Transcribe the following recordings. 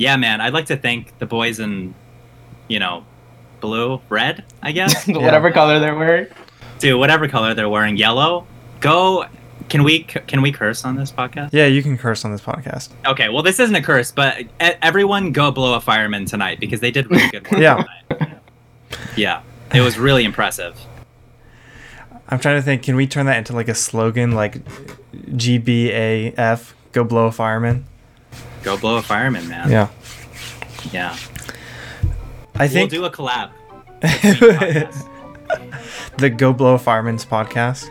yeah, man, I'd like to thank the boys in, you know, blue, red, I guess. Whatever color they're wearing. Dude, whatever color they're wearing, yellow. Go. Can we can we curse on this podcast? Yeah, you can curse on this podcast. Okay, well, this isn't a curse, but e- everyone go blow a fireman tonight because they did really good work. Yeah. tonight. Yeah, it was really impressive. I'm trying to think. Can we turn that into like a slogan, like GBAF, go blow a fireman? Go blow a fireman, man. Yeah. Yeah. I think we'll do a collab. the Go Blow a Fireman's podcast.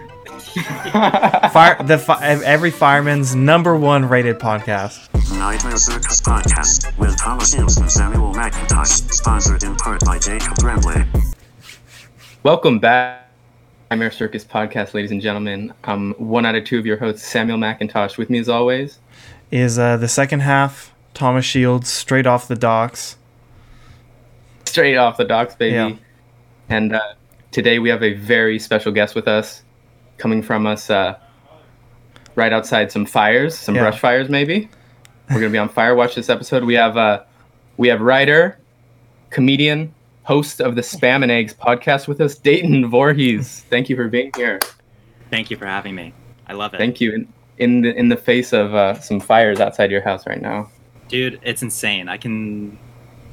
Fire the fi- every fireman's number one rated podcast. Nightmare Circus Podcast with Thomas Nielsen and Samuel McIntosh, sponsored in part by Jacob Tremblay. Welcome back, to Nightmare Circus Podcast, ladies and gentlemen. I'm one out of two of your hosts, Samuel McIntosh. With me, as always, Is uh, the second half Thomas Shields straight off the docks? straight off the docks, baby. Yeah. And uh, today we have a very special guest with us, coming from us uh, right outside some fires, some Yeah. brush fires, maybe. We're gonna be on fire watch this episode. We have uh, we have writer, comedian, host of the Spam and Eggs podcast with us, Dayton Vorhees. Thank you for being here. Thank you for having me. I love it. Thank you. In, in the in the face of uh, some fires outside your house right now. Dude, it's insane. I can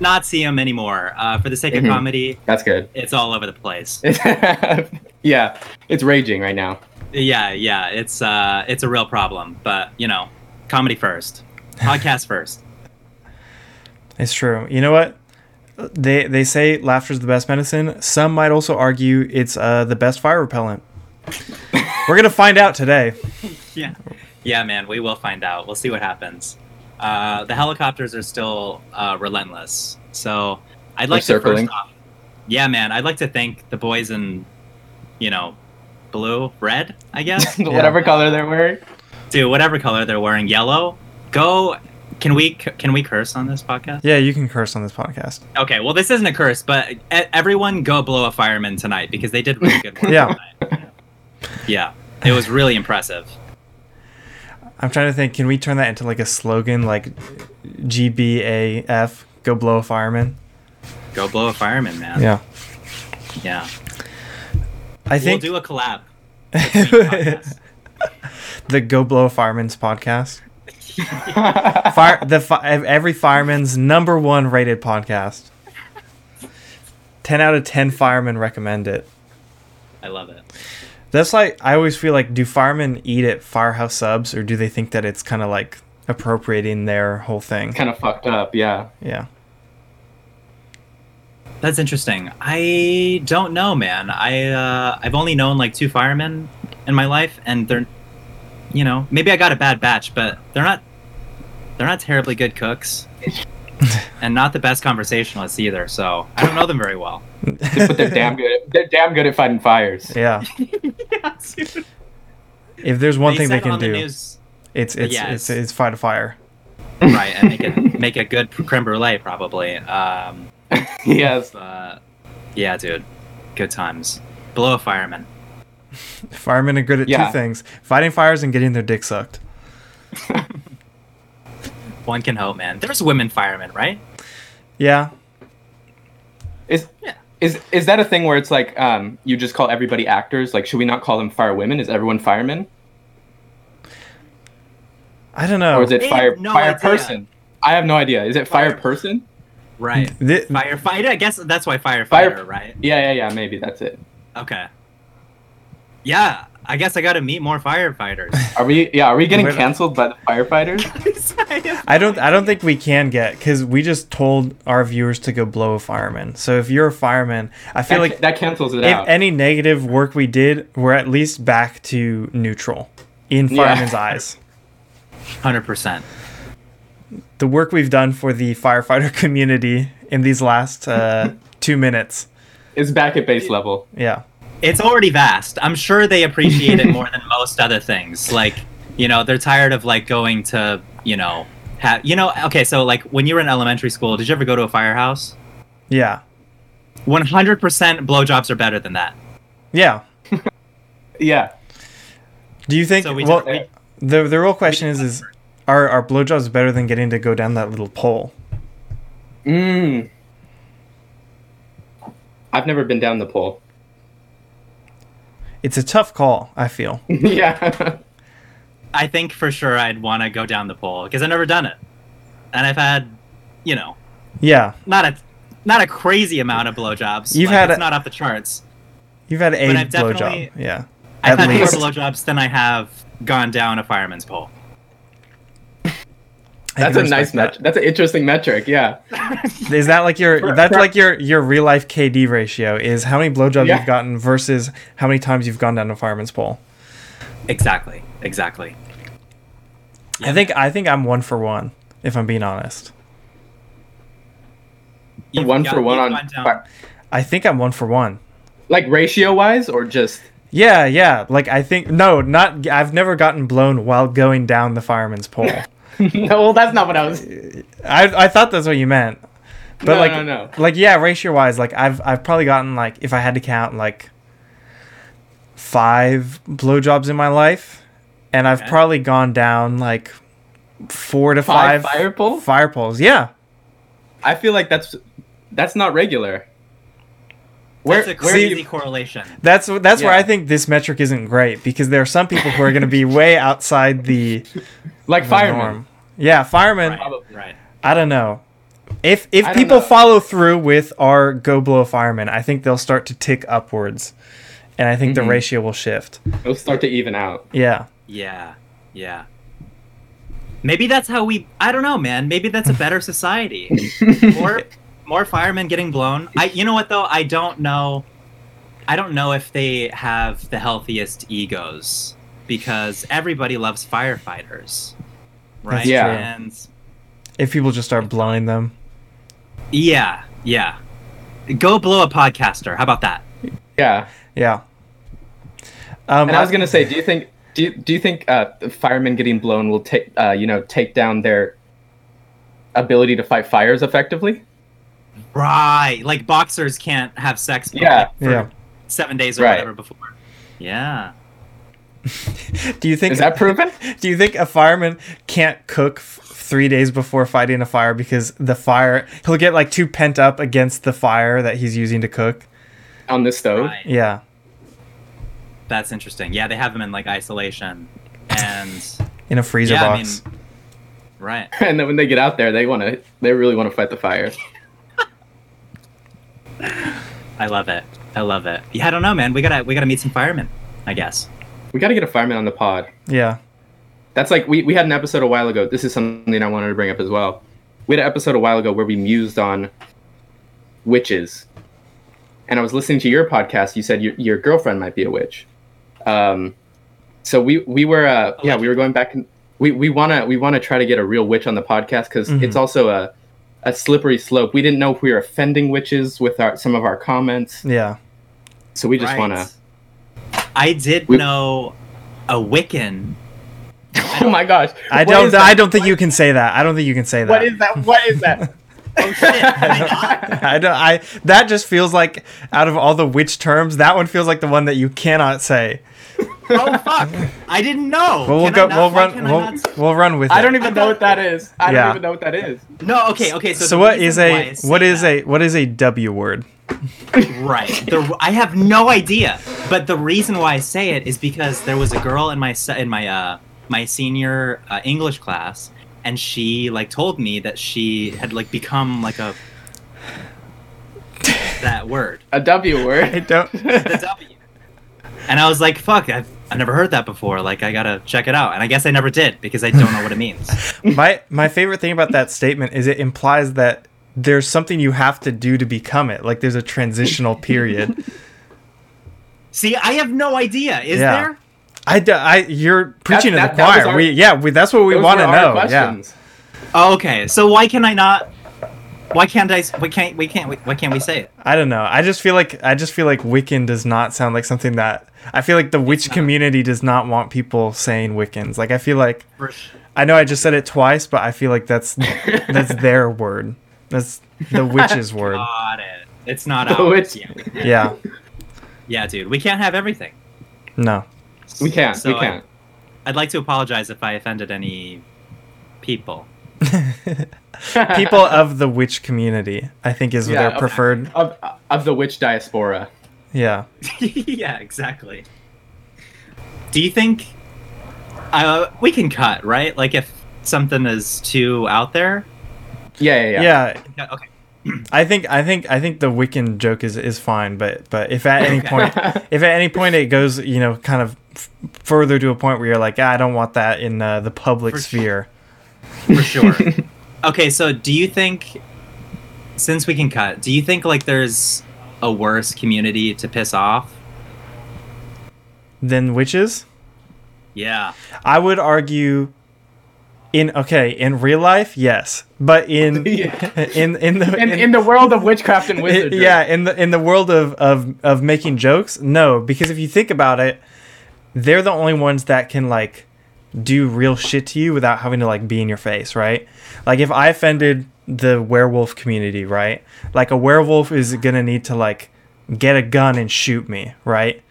not see them anymore. Uh, for the sake of comedy, That's good. it's all over the place. yeah, it's raging right now. Yeah, yeah, it's uh, it's a real problem. But you know, comedy first, podcast first. It's true. You know what? They they say laughter's the best medicine. Some might also argue it's uh, the best fire repellent. We're gonna find out today. Yeah, yeah, man. We will find out. We'll see what happens. Uh, the helicopters are still uh, relentless. So I'd like They're to first off, yeah, man. I'd like to thank the boys in, you know, blue, red, I guess. Whatever color they're wearing. Dude, whatever color they're wearing, yellow. Go. Can we can we curse on this podcast? Yeah, you can curse on this podcast. Okay, well, this isn't a curse, but e- everyone go blow a fireman tonight because they did really good work. Yeah. tonight. Yeah, it was really impressive. I'm trying to think. Can we turn that into like a slogan, like GBAF, go blow a fireman? Go blow a fireman, man. Yeah. Yeah. I think we'll do a collab. the Go Blow a Fireman's podcast. Fire the fi- every fireman's number one rated podcast. Ten out of ten firemen recommend it. I love it. That's like I always feel like do firemen eat at firehouse subs or do they think that it's kind of like appropriating their whole thing? kind of fucked up. Yeah. Yeah. That's interesting. I don't know, man. I uh, I've only known like two firemen in my life, and they're, you know, maybe I got a bad batch, but they're not, they're not terribly good cooks, and not the best conversationalists either. So I don't know them very well. But they're damn good. They're damn good at fighting fires. Yeah. yeah. If there's one They thing they can on the do, news- it's it's, Yeah, it's it's- it's fight a fire. right, and make it make a good creme brulee probably. Um, yes. but yeah, dude, good times. Blow a fireman. Firemen are good at Yeah. two things: fighting fires and getting their dick sucked. One can hope, man. There's women firemen, right? Yeah. Is Yeah. is is that a thing where it's like um you just call everybody actors? Like, should we not call them fire women? Is everyone firemen? I don't know. Or is it They fire no fire idea. person? I have no idea. Is it fire, Fire- person? Right. Thi- Firefighter. I guess that's why firefighter, Fire- right? Yeah, yeah, yeah. Maybe that's it. Okay. Yeah, I guess I got to meet more firefighters. Are we? Yeah. Are we getting canceled by the firefighters? I don't. I don't think we can get because we just told our viewers to go blow a fireman. So if you're a fireman, I feel that, like that cancels it if out. any negative work we did, we're at least back to neutral in Yeah. firemen's eyes. Hundred percent. The work we've done for the firefighter community in these last uh, two minutes. is back at base level. Yeah. It's already vast. I'm sure they appreciate it more than most other things. Like, you know, they're tired of like going to, you know, have you know. Okay, so like when you were in elementary school, did you ever go to a firehouse? Yeah. One hundred percent blowjobs are better than that. Yeah. Yeah. Do you think? So we well, did- the the real question is: is are are blowjobs better than getting to go down that little pole? Mm. I've never been down the pole. It's a tough call. I feel. yeah. I think for sure I'd want to go down the pole because I've never done it, and I've had, you know, Yeah, not a not a crazy amount of blowjobs. You've Like, had it's a- not off the charts. you've had a But I've definitely- blowjob. Yeah, I've At had least. more blowjobs than I have gone down a fireman's pole. I That's a nice respect metric. That's an interesting metric. Yeah. is that like your? That's like your your real life KD ratio? Is how many blowjobs Yeah. you've gotten versus how many times you've gone down a fireman's pole? Exactly. Exactly. I think I think I'm one for one. If I'm being honest, You've one got- for one on gone I think I'm one for one. like ratio wise or just Yeah, yeah. Like I think no, not. I've never gotten blown while going down the fireman's pole. no well that's not what i was I I thought that's what you meant. But No, like no, no. like yeah, ratio wise, like I've I've probably gotten like if I had to count like five blowjobs in my life, and I've Okay. probably gone down like four to Five five, fire poles? Fire poles, yeah. i feel like that's that's not regular where, That's a crazy do you, correlation. That's that's where I think this metric isn't great because there are some people who are going to be way outside the, like the firemen norm. Yeah, firemen. Right. Probably. Right. I don't know. If if I people know. follow through with our go blow firemen, I think they'll start to tick upwards, and I think the Mhm. ratio will shift. it'll start to even out Yeah. Yeah. Yeah. Maybe that's how we. I don't know, man. Maybe that's a better society. more, more firemen getting blown. I. You know what though? I don't know. I don't know if they have the healthiest egos because everybody loves firefighters, right? That's Yeah. true. And If people just start blowing them. yeah, yeah. Go blow a podcaster. How about that? yeah Yeah. Um, and i was gonna say do you think do you, do you think uh the firemen getting blown will take uh you know take down their ability to fight fires effectively Right. Like boxers can't have sex. Yeah. For Yeah. Seven days or Right. whatever before. Yeah. do you think is that proven do you think a fireman can't cook f- three days before fighting a fire because the fire he'll get like too pent up against the fire that he's using to cook? on the stove Right. Yeah. That's interesting. Yeah, they have them in like isolation, and In a freezer yeah, box. I mean, right. and then when they get out there they want to they really want to fight the fire I love it. I love it. Yeah, I don't know, man. We gotta we gotta meet some firemen. I guess. We got to get a fireman on the pod yeah. That's like we, we had an episode a while ago. This is something I wanted to bring up as well. We had an episode a while ago where we mused on witches, and I was listening to your podcast. You said your, your girlfriend might be a witch. Um, so we we were uh, yeah we were going back and we we wanna we wanna try to get a real witch on the podcast because Mhm. it's also a a slippery slope. We didn't know if we were offending witches with our some of our comments, Yeah. so we just Right. wanna. I did We- know a Wiccan. Oh my gosh! I What don't? I don't think you can say that. I don't think you can say that. What is that? What is that? Oh shit! Oh I- I don't. I that just feels like out of all the witch terms, that one feels like the one that you cannot say. oh fuck! I didn't know. Well, we'll Can go. not- we'll run. We'll, not- we'll run with I it. don't even know what that is. I Yeah. don't even know what that is. No. Okay. Okay. So, So what is reason why a I say what is that- a what is a W word? Right. The, I have no idea. But the reason why I say it is because there was a girl in my in my uh my senior uh, English class, and she like told me that she had like become like a that word, a W word. don't. the W. And I was like, "Fuck! I've, I've never heard that before. Like, I gotta check it out." And I guess I never did because I don't know what it means. my my favorite thing about that statement is it implies that there's something you have to do to become it. Like there's a transitional period. See, I have no idea. Is Yeah. there? I. you're preaching that- to the that was choir. our- we yeah, we, that's what we want to know. Yeah. questions. Oh, okay. So why can I not? Why can't I? Why can't we can't? Why can't we say it? I don't know. I just feel like I just feel like Wiccan does not sound like something that I feel like the witch not. community does not want people saying Wiccans. Like I feel like I know I just said it twice, but I feel like that's that's their word. That's the witch's word. Got it. It's not The ours. witch- Yeah. Yeah. yeah, dude. We can't have everything. No. We can't. So we can't. I, would like to apologize if I offended any people. people of the witch community. I think is Yeah, their of- preferred. of of the witch diaspora. Yeah. yeah, exactly. Do you think uh, we can cut right? Like if something is too out there. Yeah, yeah, yeah. Yeah. Yeah, Okay. I think I think I think the Wiccan joke is is fine, but but if at any Okay. point if at any point it goes you know kind of f- further to a point where you're like ah, I don't want that in uh, the public For sphere. For sure. okay, so do you think since we can cut, do you think like there's a worse community to piss off? than witches. Yeah. I would argue in okay in real life yes, but in Yeah. in in the In, in the world of witchcraft and I- wizardry. yeah, in the in the world of, of of making jokes, no, because if you think about it, they're the only ones that can like do real shit to you without having to like be in your face, right? Like if I offended the werewolf community, right? Like a werewolf is gonna need to like get a gun and shoot me, right?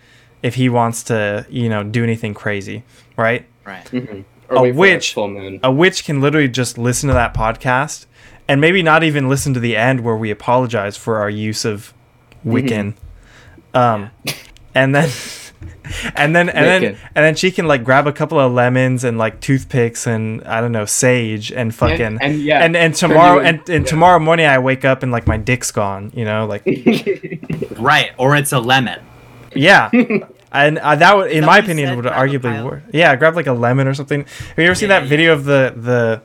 If he wants to, you know, do anything crazy, right? Right. Mhm. Or A wait for that witch- full moon. a witch can literally just listen to that podcast and maybe not even listen to the end where we apologize for our use of Wiccan. Um, and then, and then, and then, and then she can like grab a couple of lemons and like toothpicks and I don't know sage and fucking and, yeah, and and tomorrow and, and yeah. tomorrow morning I wake up and like my dick's gone. You know, like Right. Or it's a lemon. yeah. And uh, that would, in my opinion, would arguably work. Yeah, grab like a lemon or something. Have you ever seen Yeah, that yeah. video of the the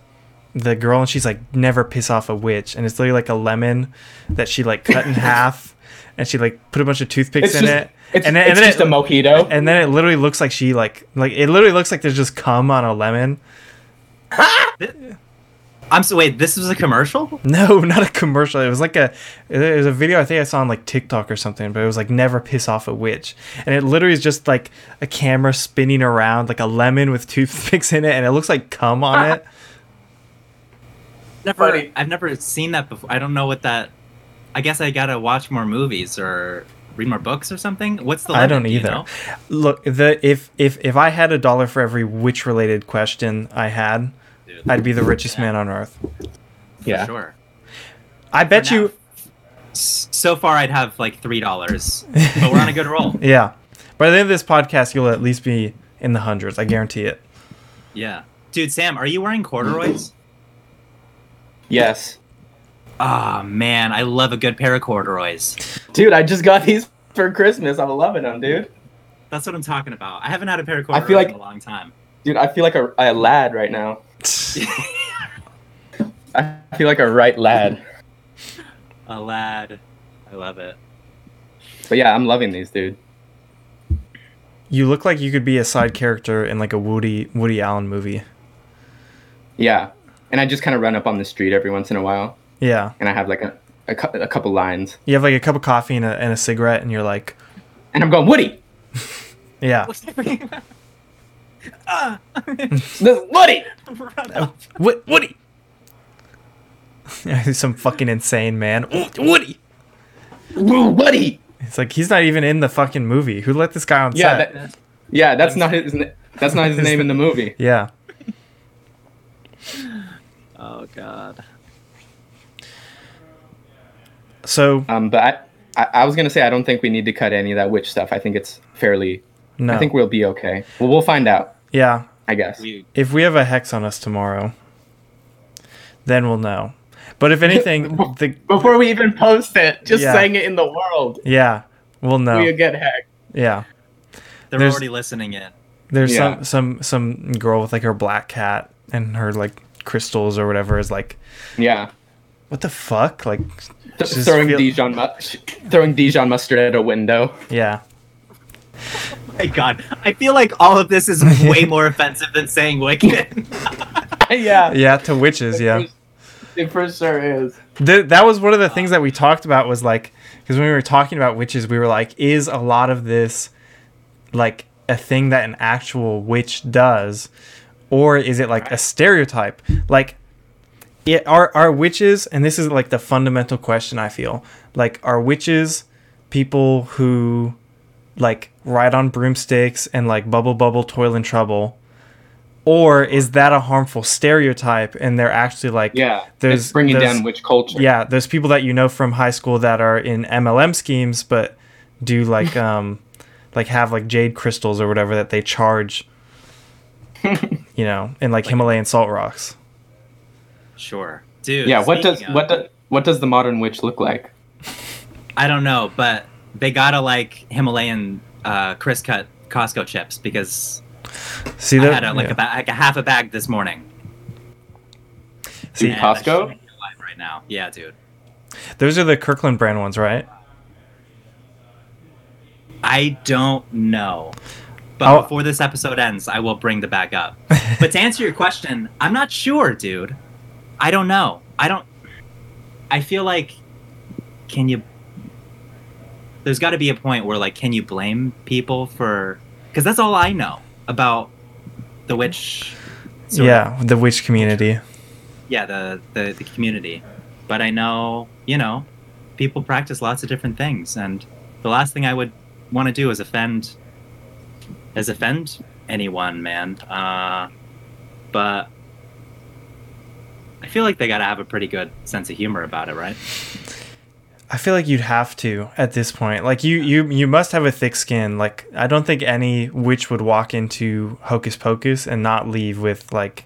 the girl and she's like never piss off a witch and it's literally like a lemon that she like cut in half and she like put a bunch of toothpicks It's in just, it it's, and then, it's and then just it, a mojito. and then it literally looks like she like like it literally looks like there's just cum on a lemon. I'm so wait, this was a commercial? No, not a commercial. It was like a it was a video I think I saw on like TikTok or something, but it was like never piss off a witch. And it literally is just like a camera spinning around like a lemon with toothpicks in it and it looks like cum on it. Never Funny. I've never seen that before. I don't know what that I guess I gotta watch more movies or read more books or something. What's the I don't do you either. know? Look, the if if if I had a dollar for every witch related question I had, Dude, I'd be the richest man on earth. for yeah. sure. I bet For now. you So far I'd have like three dollars. But we're on a good roll. yeah. By the end of this podcast you'll at least be in the hundreds, I guarantee it. Yeah. Dude, Sam, are you wearing corduroys? Yes. Ah man, I love a good pair of corduroys. Dude, I just got these for Christmas. I'm loving them, dude. That's what I'm talking about. I haven't had a pair of I corduroys feel like- in a long time. Dude, I feel like a, a lad right now. I feel like a right lad. a lad. I love it. But yeah, I'm loving these, dude. You look like you could be a side character in like a Woody Woody Allen movie. Yeah. And I just kind of run up on the street every once in a while, Yeah. and I have like a, a, cou- a couple lines. You have like a cup of coffee and a, and a cigarette, and you're like, And I'm going, Woody! yeah. ah, This, Woody! run up. What Woody? Some fucking insane man. "Oh, Woody. Woody! It's like he's not even in the fucking movie. Who let this guy on Yeah, set? that, yeah, that's not his. That's not his name in the movie. yeah. Oh god. So Um, but I, I, I was gonna say I don't think we need to cut any of that witch stuff. I think it's fairly. No. I think we'll be okay. Well, we'll find out. yeah. I guess. If we have a hex on us tomorrow, then we'll know. But if anything, the Before we even post it, just Yeah. saying it in the world, yeah, we'll know. we get hacked. Yeah. they're There's- already listening in. There's Yeah. some some some girl with like her black cat and her like crystals or whatever is like, Yeah. what the fuck? Like, Th- throwing feel- Dijon mu- throwing Dijon mustard at a window. yeah, My god. I feel like all of this is way more offensive than saying Wiccan. yeah. yeah, to witches, yeah. It for sure is. Th- that was one of the things that we talked about was like because when we were talking about witches we were like is a lot of this like a thing that an actual witch does or is it like a stereotype like it are are witches and this is like the fundamental question i feel like are witches people who like ride on broomsticks and like bubble bubble toil and trouble or is that a harmful stereotype and they're actually like Yeah, There's- it's bringing there's- down witch culture. yeah there's people that you know from high school that are in mlm schemes but do like um like have like jade crystals or whatever that they charge you know in like himalayan salt rocks Sure, dude. yeah. What does of- what does what does the modern witch look like? I don't know, but they gotta like Himalayan uh, Chris cut Costco chips because see I that had a, like yeah. a ba- like a half a bag this morning. See And Costco? make me alive right now. Yeah, dude. those are the kirkland brand ones right I don't know. But Oh. before this episode ends, I will bring the bag up. but to answer your question, I'm not sure, dude. I don't know. I don't. I feel like, can you? There's got to be a point where, like, can you blame people for? Because that's all I know about the witch. sort of- yeah the witch community yeah, the, the the community. But I know, you know, people practice lots of different things, and the last thing I would want to do is offend, is offend anyone, man. Uh, but I feel like they gotta have a pretty good sense of humor about it, right? I feel like you'd have to at this point. Like you, you, you must have a thick skin. Like I don't think any witch would walk into Hocus Pocus and not leave with like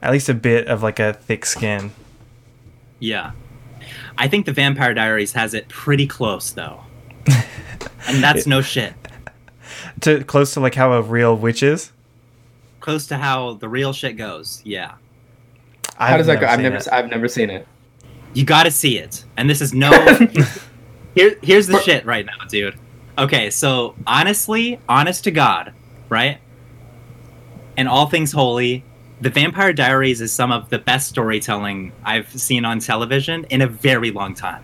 at least a bit of like a thick skin. Yeah. I think the Vampire Diaries has it pretty close, though, and that's no shit. To close to like how a real witch is. Close to how the real shit goes. Yeah. How does that go? I've never it. I've never seen it. You got to see it. And this is no. Here, here's the shit right now, dude. Okay, so honestly, honest to God, right? And all things holy, The Vampire Diaries is some of the best storytelling I've seen on television in a very long time,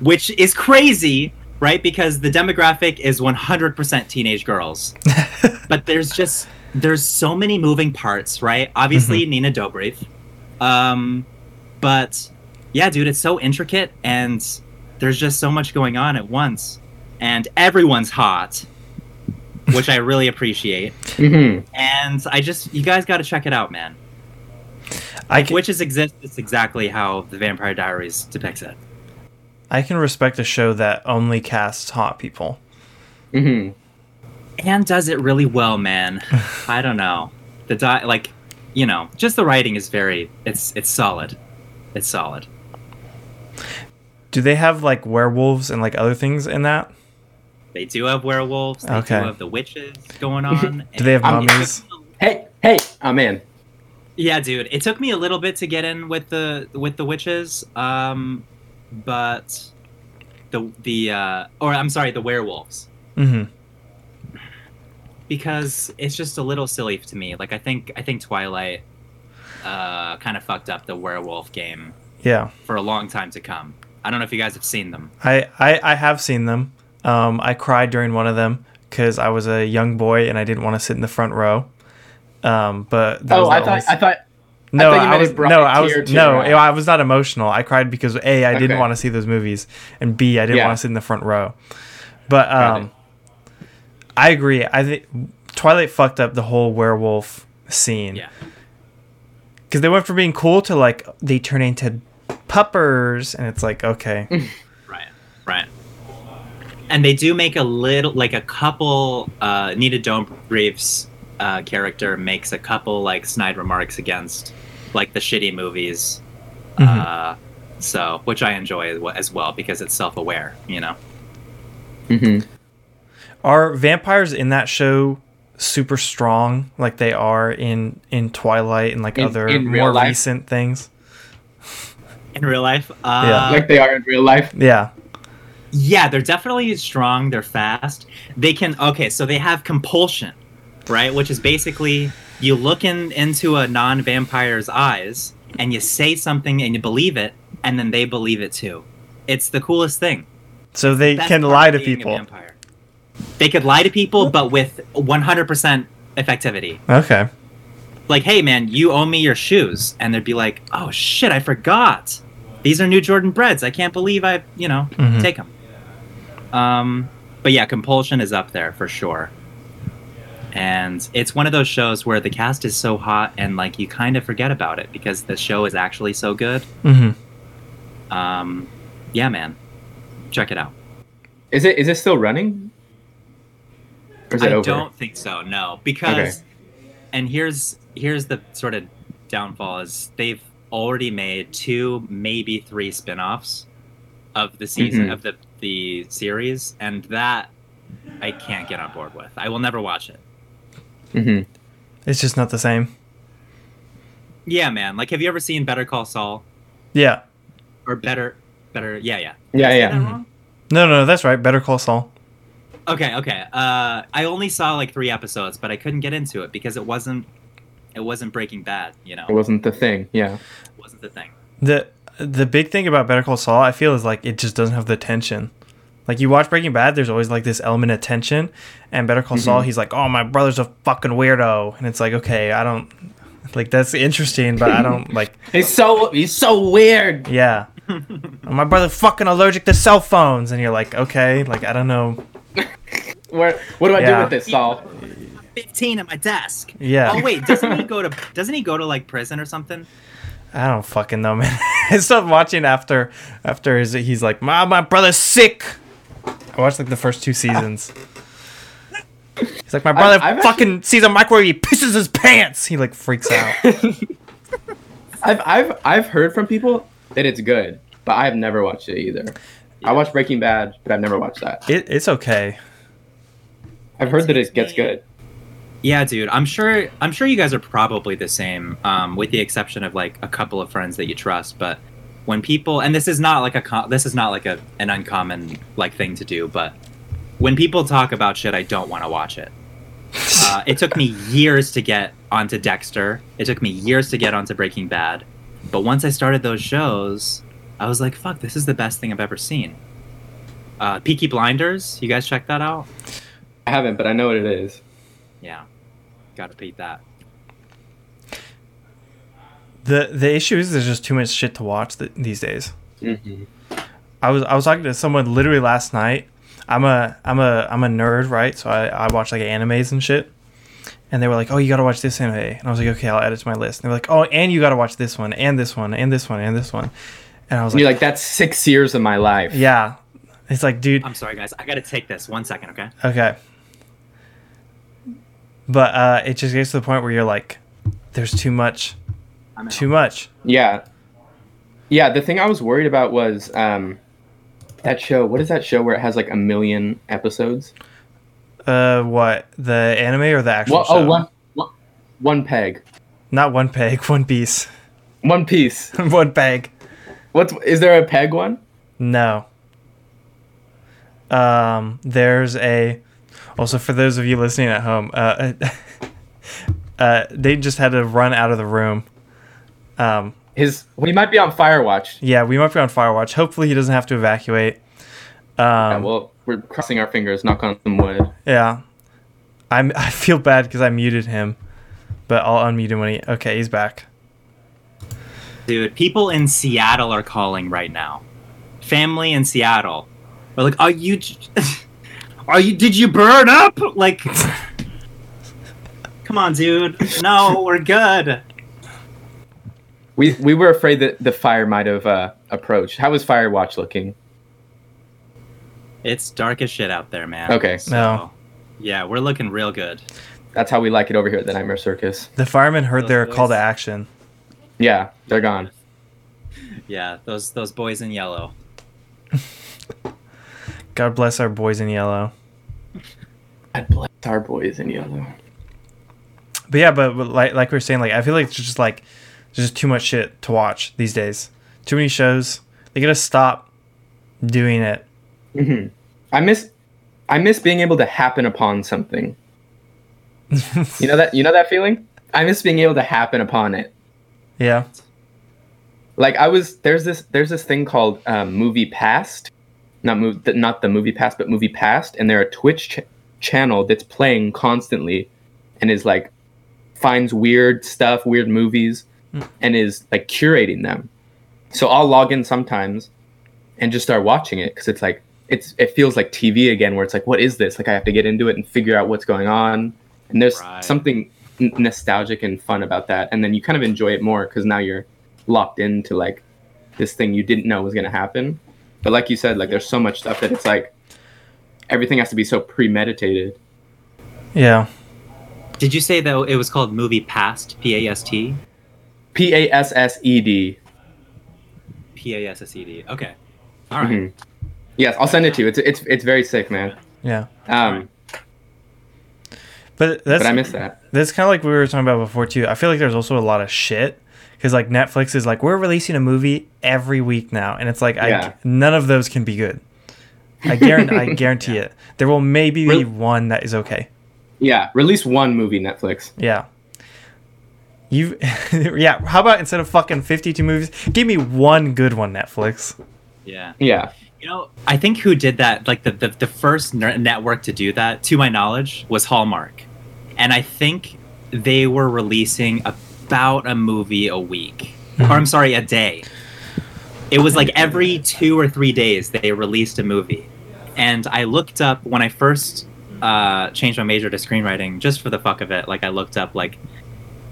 which is crazy, right? Because the demographic is 100% teenage girls. but there's just there's so many moving parts, right? Obviously, Nina Dobrev. Um, but yeah, dude, it's so intricate and there's just so much going on at once, and everyone's hot, which I really appreciate. Mm-hmm. And I just, you guys got to check it out, man. I can, Witches exist. It's exactly how the Vampire Diaries depicts it. I can respect a show that only casts hot people. Mm-hmm. and does it really well, man. I don't know. The di- like, you know, just the writing is very it's it's solid. It's solid. Do they have like werewolves and like other things in that? They do have werewolves. They Okay. do have the witches going on. Do they have mummies? Hey, hey, I'm in. Yeah, dude. It took me a little bit to get in with the with the witches, um, but the the uh, or I'm sorry, the werewolves. Mm-hmm. because it's just a little silly to me. Like I think I think Twilight uh, kind of fucked up the werewolf game Yeah, for a long time to come. I don't know if you guys have seen them. I, I I have seen them. Um, I cried during one of them because I was a young boy and I didn't want to sit in the front row. Um, but that Oh, was the I only thought I thought No, thought you I, was no, a I was no, your. I was not emotional. I cried because a, I didn't Okay. want to see those movies, and b, I didn't Yeah. want to sit in the front row. But um, I agree. I think Twilight fucked up the whole werewolf scene. Yeah. because they went from being cool to like they turn into puppers, and it's like okay, Right. Right. And they do make a little, like a couple. Uh, Nina Dobrev's uh, character makes a couple like snide remarks against like the shitty movies. Mhm. Uh, so, which I enjoy as well- because it's self-aware, you know. Mm-hmm. are vampires in that show super strong like they are in in Twilight and like In- other in more life? recent things? In real life, uh, Yeah. like they are in real life. Yeah. Yeah, they're definitely strong. They're fast. They can. Okay, so they have compulsion, right? Which is basically you look in into a non-vampire's eyes and you say something and you believe it, and then they believe it too. It's the coolest thing. So they Best can lie to people. vampire. They could lie to people, but with 100% effectivity. Okay. Like, hey man, you owe me your shoes, and they'd be like, oh shit, I forgot. These are new Jordan breads. I can't believe I, you know, Mhm. take them. Um, but yeah, compulsion is up there for sure. and it's one of those shows where the cast is so hot and like you kind of forget about it because the show is actually so good. hmm Um, yeah, man, check it out. Is it is it still running? Or is it I over? don't think so. No, because and here's here's the sort of downfall is they've already made two, maybe three spin-offs of the season Mhm. of the the series, and that I can't get on board with. I will never watch it. hmm It's just not the same. Yeah, man. Like, have you ever seen Better Call Saul Yeah. or Better Better? Yeah, yeah. Yeah, Did yeah. that wrong? No, no, that's right. Better Call Saul. Okay, okay. Uh, I only saw like three episodes, but I couldn't get into it because it wasn't it wasn't Breaking Bad. You know, It wasn't the thing. Yeah. it wasn't the thing. the The big thing about Better Call Saul, I feel, is like it just doesn't have the tension. Like you watch Breaking Bad, there's always like this element of tension, and Better Call Saul, Mhm. he's like, "Oh, my brother's a fucking weirdo," and it's like, okay, I don't like that's interesting, but I don't like, He's so he's so weird. yeah. "Oh, my brother fucking allergic to cell phones, and you're like, okay, like I don't know, Where what do I do with this, Saul? Fifteen at my desk. yeah. Oh wait, doesn't he go to doesn't he go to like prison or something? I don't fucking know, man. I stopped watching after after his, he's like, "My my brother's sick." I watched like the first two seasons. He's like, "My brother I've fucking sees a microwave, he pisses his pants." He like freaks out. I've I've I've heard from people that it's good, but I've never watched it either. I watched Breaking Bad, but I've never watched that. it, it's okay. I've heard that it gets good. Yeah, dude. I'm sure. I'm sure you guys are probably the same, um, with the exception of like a couple of friends that you trust. But when people, and this is not like a, this is not like a an uncommon like thing to do. But when people talk about shit, I don't want to watch it. Uh, it took me years to get onto Dexter. It took me years to get onto Breaking Bad. But once I started those shows, I was like, "Fuck, this is the best thing I've ever seen." Uh, Peaky Blinders. You guys check that out? I haven't, but I know what it is. Yeah, gotta beat that. the The issue is there's just too much shit to watch th- these days. Mm-hmm. I was I was talking to someone literally last night. I'm a I'm a I'm a nerd, right? So I, I watch like animes and shit. And they were like, "Oh, you gotta watch this anime," and I was like, "Okay, I'll add it to my list." And they were like, "Oh, and you gotta watch this one, and this one, and this one, and this one." And I was like, You're like that's six years of my life. "Yeah." It's like, dude, I'm sorry, guys. I gotta take this one second, okay? okay. But uh, it just gets to the point where you're like, "There's too much, too much." Yeah. Yeah, the thing I was worried about was um that show. What is that show where it has like a million episodes? Uh, what the anime or the actual Well, show? oh, one, one, one peg, Not one peg, one piece, one piece. one peg. What's is there a peg one? No. Um, there's a. Also, for those of you listening at home, uh, uh, they just had to run out of the room. Um, His we might be on Firewatch. yeah, we might be on Firewatch. Hopefully, he doesn't have to evacuate. Yeah, Um, well, we're crossing our fingers. Knock on some wood. yeah. I'm. I feel bad because I muted him, but I'll unmute him when he. Okay, he's back. Dude, people in Seattle are calling right now. Family in Seattle. They're like, are you. Are you. Did you burn up? Like. Come on, dude. No, we're good. We we were afraid that the fire might have uh, approached. How was Firewatch looking? It's dark as shit out there, man. Okay. So, No. Yeah, we're looking real good. That's how we like it over here at the Nightmare Circus. The firemen heard Those their call to action. Yeah, they're gone. Yeah, those those boys in yellow. God bless our boys in yellow. God bless our boys in yellow. But yeah, but, but like like we were saying, like I feel like it's just like there's just too much shit to watch these days. Too many shows. They gotta stop doing it. hmm I miss I miss being able to happen upon something. You know that you know that feeling? I miss being able to happen upon it. yeah. Like I was there's this there's this thing called um, Movie Passed, not move not the Movie Past, but Movie Passed, and they're a Twitch ch- channel that's playing constantly, and is like finds weird stuff, weird movies, Hmm. and is like curating them. So I'll log in sometimes, and just start watching it because it's like it's it feels like TV again, where it's like what is this? Like I have to get into it and figure out what's going on, and there's Right. something n- nostalgic and fun about that. And then you kind of enjoy it more because now you're locked into like this thing you didn't know was gonna happen. But like you said, like there's so much stuff that it's like everything has to be so premeditated. Yeah. Did you say though it was called Movie Past? P A S T. P A S S E D. P A S S E D. Okay. All right. Mhm. Yes, I'll send it to you. It's it's it's very sick, man. Yeah. Um, But that's but I miss that. that's kind of like we were talking about before too. I feel like there's also a lot of shit because like Netflix is like we're releasing a movie every week now, and it's like Yeah. I none of those can be good. I guarantee I guarantee it. There will maybe be Really? one that is okay. Yeah, release one movie, Netflix. Yeah. You yeah, how about instead of fucking 52 movies, give me one good one Netflix. Yeah. Yeah. You know, I think who did that, like the, the, the first ner- network to do that, to my knowledge, was Hallmark. And I think they were releasing about a movie a week. Or I'm sorry, a day. It was like every two or three days they released a movie. And I looked up when I first uh, changed my major to screenwriting, just for the fuck of it. Like I looked up like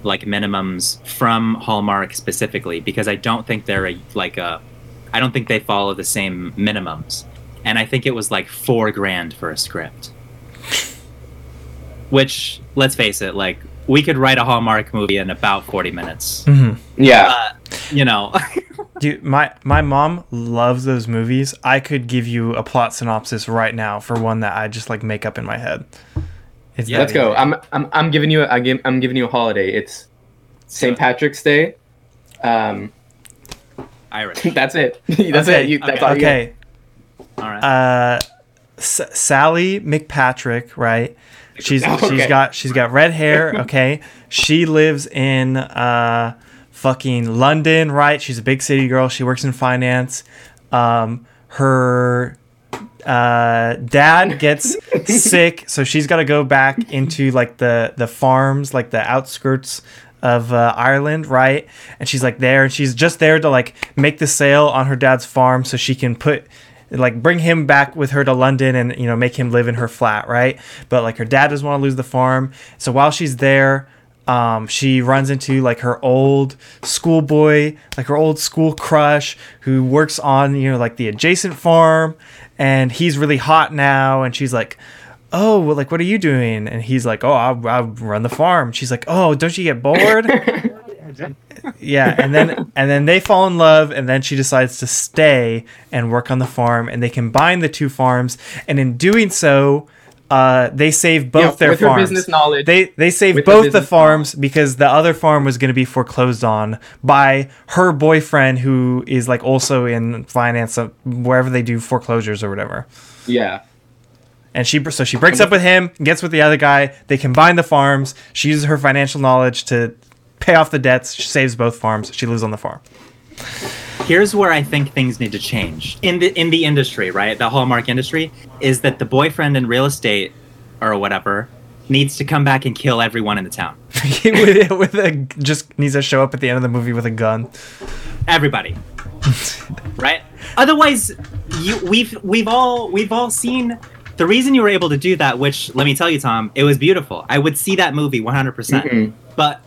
like minimums from Hallmark specifically because I don't think they're a, like a I don't think they follow the same minimums. And I think it was like four grand for a script. Which, let's face it, like we could write a Hallmark movie in about 40 minutes. Mm-hmm. Yeah. Uh, you know, Dude, my my mom loves those movies. I could give you a plot synopsis right now for one that I just like make up in my head. It's Yeah, Let's go. I'm I'm I'm giving you a, I give, I'm giving you a holiday. It's St. Patrick's Day. Um, Irish. that's it. that's Okay, it. You, that's okay. all you okay. All right. uh S- Sally McPatrick, right? She's she's Okay. got she's got red hair, okay? she lives in uh fucking London, right? She's a big city girl. She works in finance. Um her uh dad gets sick, so she's got to go back into like the the farms, like the outskirts of uh, Ireland, right? And she's like there, and she's just there to like make the sale on her dad's farm, so she can put like bring him back with her to London and you know make him live in her flat, right? But like her dad doesn't want to lose the farm, so while she's there. Um, she runs into like her old schoolboy, like her old school crush who works on, you know, like the adjacent farm and he's really hot now. And she's like, Oh, well, like, what are you doing? And he's like, Oh, I, I run the farm. She's like, Oh, don't you get bored? yeah. And then, and then they fall in love and then she decides to stay and work on the farm and they combine the two farms. And in doing so, uh, they save both Yeah, their with her business knowledge. They they With both the farms because the other farm was going to be foreclosed on by her boyfriend, who is like also in finance, uh, wherever they do foreclosures or whatever. Yeah. And she so she breaks up with him, gets with the other guy. They combine the farms. She uses her financial knowledge to pay off the debts. She saves both farms. She lives on the farm. Here's where I think things need to change in the in the industry, right? The Hallmark industry is that the boyfriend in real estate or whatever needs to come back and kill everyone in the town. with, with a just needs to show up at the end of the movie with a gun. Everybody. right? Otherwise, you we've we've all we've all seen the reason you were able to do that, which let me tell you, Tom, it was beautiful. I would see that movie 100%. percent Mhm. But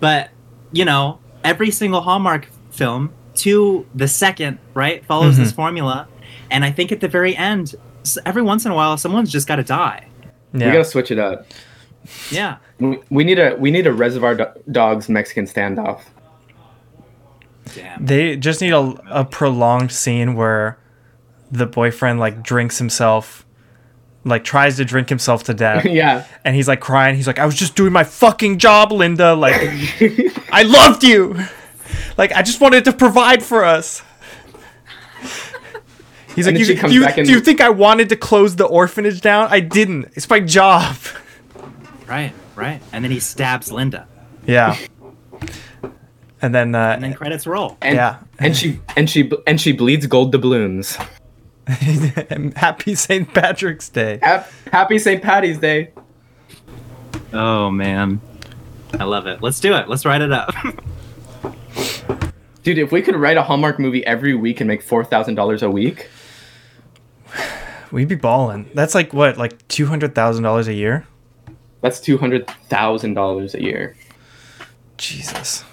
but you know, every single Hallmark film to the second, right, follows this mm-hmm. formula. And I think at the very end, every once in a while someone's just got to die. Yeah. We gotta switch it up. Yeah. We, we need a we need a Reservoir Do- Dogs Mexican standoff. Damn. They just need a, a prolonged scene where the boyfriend like drinks himself, like tries to drink himself to death, yeah. and he's like crying. He's like, "I was just doing my fucking job, Linda. Like, I loved you. Like, I just wanted to provide for us." He's And like, you, she comes do, you, back and- do you think I wanted to close the orphanage down? I didn't. It's my job. Right, right. And then he stabs Linda. Yeah. And then, uh, And then credits roll. And, Yeah. And she and she and she bleeds gold doubloons. happy St. Patrick's Day. Hap- Happy St. Patty's Day. Oh man. I love it. Let's do it. Let's write it up. Dude, if we could write a Hallmark movie every week and make four thousand dollars a week, We'd be balling. That's like what, like two hundred thousand dollars a year? That's two hundred thousand dollars a year. Jesus.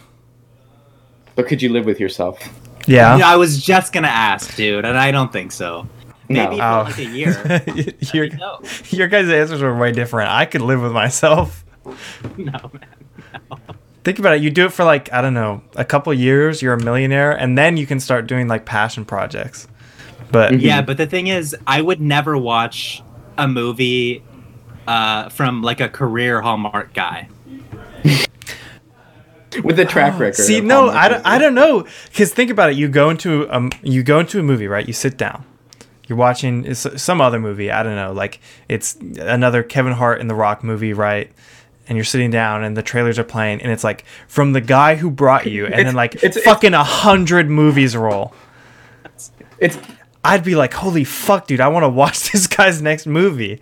But could you live with yourself? Yeah. Yeah, I was just gonna ask, dude, and I don't think so. Maybe No. for like a year. your, no, your guys' answers were way different. I could live with myself. no, man. Think about it. You do it for like, I don't know, a couple years, you're a millionaire, and then you can start doing like passion projects. But Mhm. Yeah, but the thing is, I would never watch a movie uh, from like a career Hallmark guy. With the track record. See, no, I don't, I don't know. Because think about it. You go into um, you go into a movie, right? You sit down. You're watching some other movie. I don't know, like it's another Kevin Hart and The Rock movie, right? And you're sitting down, and the trailers are playing, and it's like from the guy who brought you, and It's- then like it's- it's- fucking a hundred movies roll. It's I'd be like, holy fuck, dude! I want to watch this guy's next movie.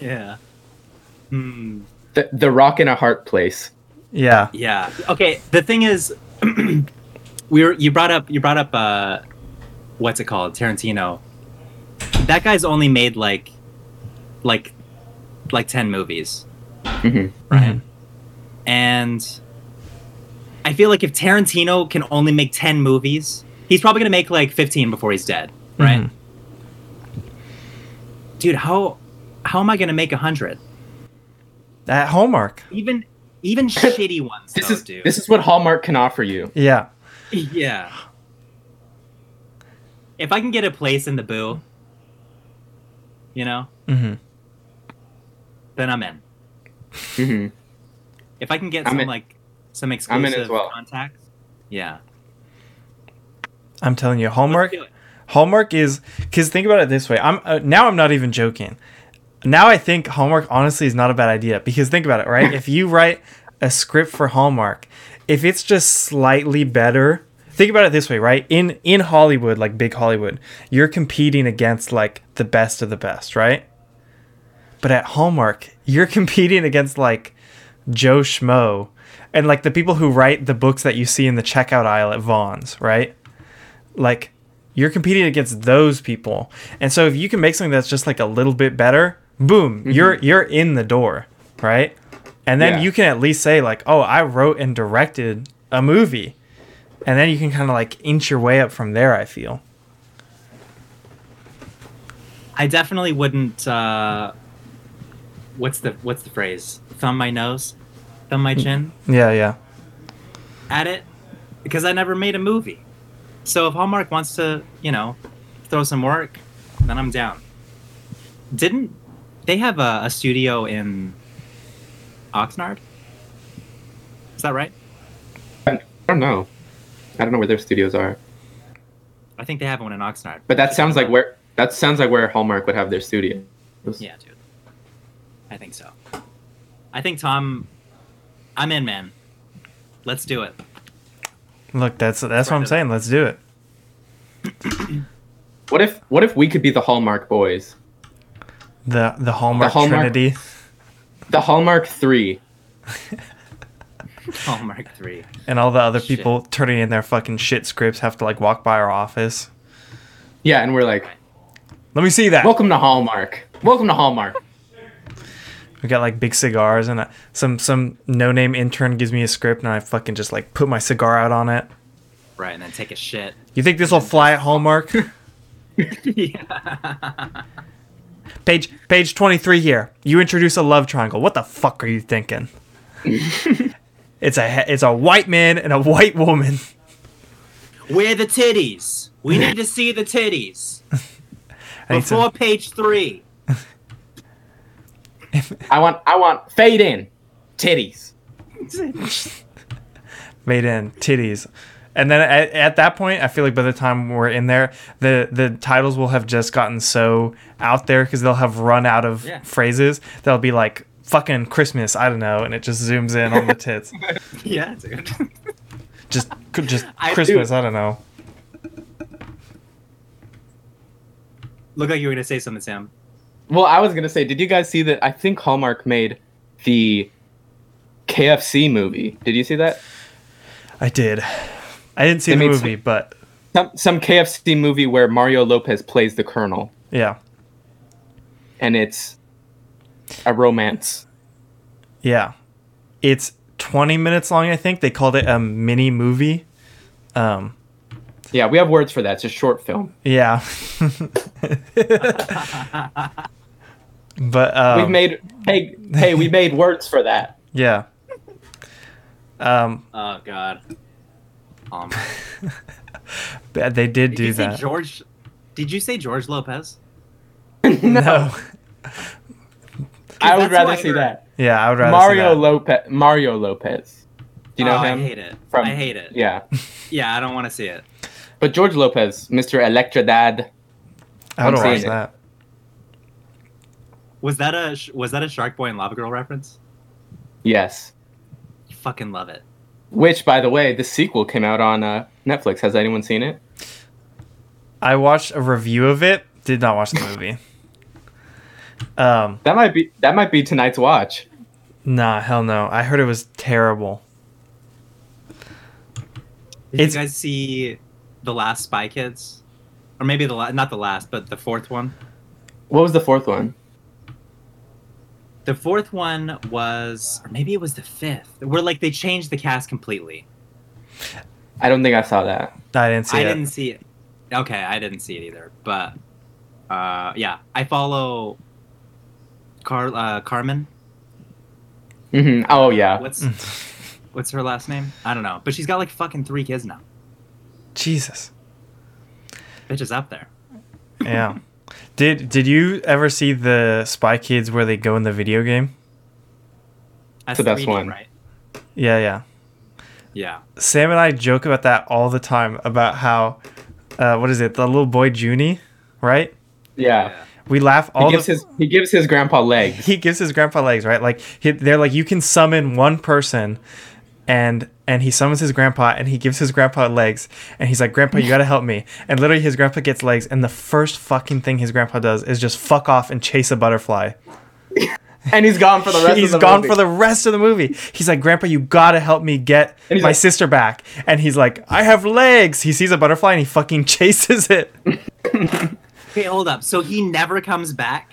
Yeah. Hmm. the, the Rock in a Heart place. Yeah, Yeah. Okay. The thing is, we were you brought up you brought up uh, what's it called? Tarantino. That guy's only made like, like, like ten movies, Mhm. right? Mhm. And I feel like if Tarantino can only make ten movies, he's probably gonna make like fifteen before he's dead, right? Mhm. Dude, how how am I gonna make a hundred? at Hallmark. Even even shitty ones, This though, is dude. this is what Hallmark can offer you. Yeah, Yeah. If I can get a place in the boo, you know, hmm then I'm in. hmm If I can get I'm some in- like some I'm exclusive in as well. contacts, yeah. I'm telling you, Hallmark. Hallmark is because think about it this way. I'm uh, now I'm not even joking. Now I think Hallmark honestly is not a bad idea because think about it, right? if you write a script for Hallmark, if it's just slightly better, think about it this way, right? In in Hollywood, like big Hollywood, you're competing against like the best of the best, right? But at Hallmark, you're competing against like Joe Schmo and like the people who write the books that you see in the checkout aisle at Vons, right? Like you're competing against those people. And so if you can make something that's just like a little bit better, boom, you're you're in the door, right? And then Yeah. you can at least say like, "Oh, I wrote and directed a movie." And then you can kind of like inch your way up from there, I feel. I definitely wouldn't. uh What's the what's the phrase? Thumb my nose, thumb my chin Yeah, yeah. at it because I never made a movie. So if Hallmark wants to, you know, throw some work, then I'm down. Didn't they have a, a studio in Oxnard? Is that right? I don't know. I don't know where their studios are, I think they have one in Oxnard. but that sounds like where that sounds like where Hallmark would have their studio. Yeah, dude. I think so. I think Tom. I'm in, man. Let's do it. Look, that's that's what I'm Right. saying. Let's do it. What if what if we could be the Hallmark boys? The the Hallmark, Hallmark- Trinity. The Hallmark Three. Hallmark three. And all the other Shit. people turning in their fucking shit scripts have to like walk by our office. Yeah, and we're like, Let me see that. welcome to Hallmark. Welcome to Hallmark. We got like big cigars and uh, some some no name intern gives me a script and I fucking just like put my cigar out on it. Right, and then take a shit. You think this will fly at Hallmark? yeah. Page page 23 here. You introduce a love triangle. What the fuck are you thinking? it's a it's a white man and a white woman. Where the titties? We need to see the titties before some- page three. I want I want fade in, titties. made in titties. And then at, at that point, I feel like by the time we're in there, the the titles will have just gotten so out there because they'll have run out of Yeah. phrases. They'll be like fucking Christmas, I don't know, and it just zooms in on the tits. yeah, dude. just just I- Christmas, dude. I don't know. Look like you were gonna say something, Sam. Well, I was gonna say, did you guys see that? I think Hallmark made the KFC movie. Did you see that? I did. I didn't see They the movie, some- but Some some KFC movie where Mario Lopez plays the Colonel, yeah. and it's a romance. Yeah. It's 20 minutes long, I think. They called it a mini movie. Um, Yeah, we have words for that. It's a short film. yeah. but um, We've made hey hey we made words for that. yeah. Um, Oh God. Um, but they did did do you say that. George? Did you say George Lopez? no. I would rather see that. Yeah, I would rather Mario see that. Lopez. Mario Lopez. Do you know Oh, him? I hate it. From- I hate it. Yeah, Yeah, I don't want to see it. but George Lopez, Mr. Electrodad. I would I'm watch seeing it. that. Was that a was that a Shark Boy and Lava Girl reference? Yes. You fucking love it. Which, by the way, the sequel came out on uh, Netflix. Has anyone seen it? I watched a review of it. Did not watch the movie. um, That might be that might be tonight's watch. nah, hell no. I heard it was terrible. Did It's- you guys see the last Spy Kids? Or maybe the la- not the last, but the fourth one. What was the fourth one? The fourth one was, or maybe it was the fifth, where like they changed the cast completely. I don't think I saw that. I didn't see I it. I didn't see it. Okay, I didn't see it either. But uh, yeah, I follow Car uh, Carmen. Mm-hmm. Oh yeah. What's what's her last name? I don't know, but she's got like fucking three kids now. Jesus. Bitch is up there. Yeah. did Did you ever see the Spy Kids where they go in the video game? That's the best 3D, one. right? Yeah, yeah. Yeah. Sam and I joke about that all the time about how, uh, what is it, the little boy Junie, right? Yeah. We laugh He all gives the. his he gives his grandpa legs. he gives his grandpa legs, right? Like he, they're like you can summon one person, and and he summons his grandpa and he gives his grandpa legs and he's like, Grandpa, you gotta help me. And literally his grandpa gets legs and the first fucking thing his grandpa does is just fuck off and chase a butterfly. and he's gone for the rest He's of the gone movie. for the rest of the movie. He's like, Grandpa, you gotta help me get my like- sister back. And he's like, I have legs. He sees a butterfly and he fucking chases it. Okay, hold up. So he never comes back.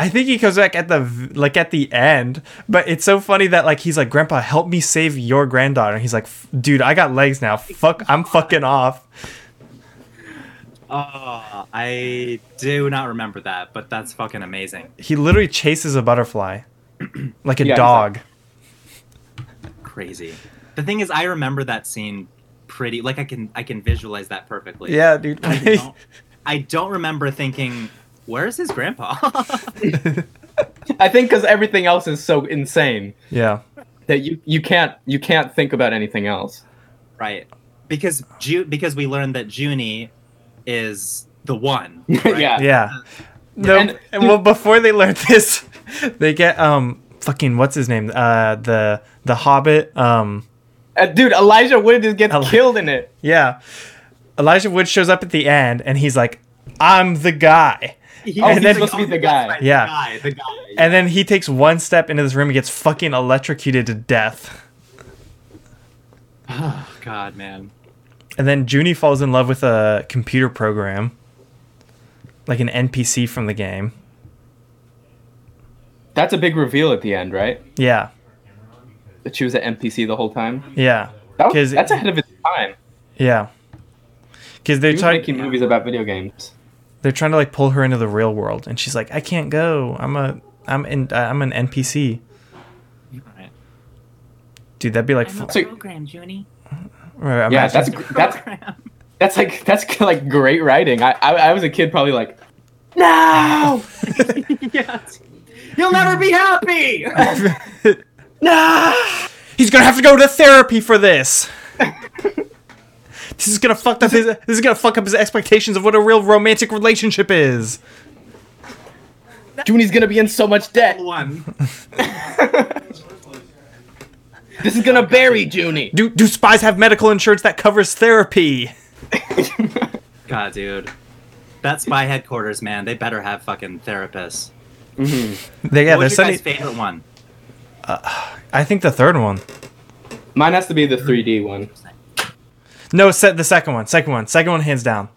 I think he comes back at the like at the end, but it's so funny that like he's like, "Grandpa, help me save your granddaughter." He's like, "Dude, I got legs now. Fuck, I'm fucking off." Oh, I do not remember that, but that's fucking amazing. He literally chases a butterfly, like a Yeah, he's dog. Crazy. The thing is, I remember that scene pretty. Like I can, I can visualize that perfectly. yeah, dude. I don't, I don't remember thinking, "Where's his grandpa?" I think because everything else is so insane yeah, that you you can't you can't think about anything else. right. Because Ju- because we learned that Junie is the one. Right? yeah. yeah. No, And- and, well, before they learn this, they get um fucking what's his name? Uh, the the Hobbit. Um, Uh, dude, Elijah Wood just gets Eli- killed in it. yeah. Elijah Wood shows up at the end, and he's like, "I'm the guy." He- Oh, he's he's then- supposed to be the guy. Yeah. The guy. The guy. And then he takes one step into this room and gets fucking electrocuted to death. Oh, God, man. And then Junie falls in love with a computer program, like an NPC from the game. That's a big reveal at the end, right? Yeah, That she was an NPC the whole time. yeah, That was, 'Cause- that's ahead of its time. yeah. Because they're He was making movies about video games. They're trying to like pull her into the real world, and she's like, "I can't go. I'm a, I'm in, uh, I'm an NPC." Right. Dude, that'd be like, I'm a program, Junie. right, Yeah, imagine- that's that's that's like that's like great writing. I I, I was a kid probably like, no, yes. You'll never be happy. no. He's gonna have to go to therapy for this. this is gonna fuck up his. This is gonna fuck up his expectations of what a real romantic relationship is. Junie's gonna be in so much debt. One. This is gonna bury Junie. Do do spies have medical insurance that covers therapy? God, dude. That spy headquarters, man. They better have fucking therapists. Mm-hmm. They, yeah, what they're was your guys' favorite one? Uh, I think the third one. Mine has to be the 3D one. No, set the second one. Second one. Second one, hands down.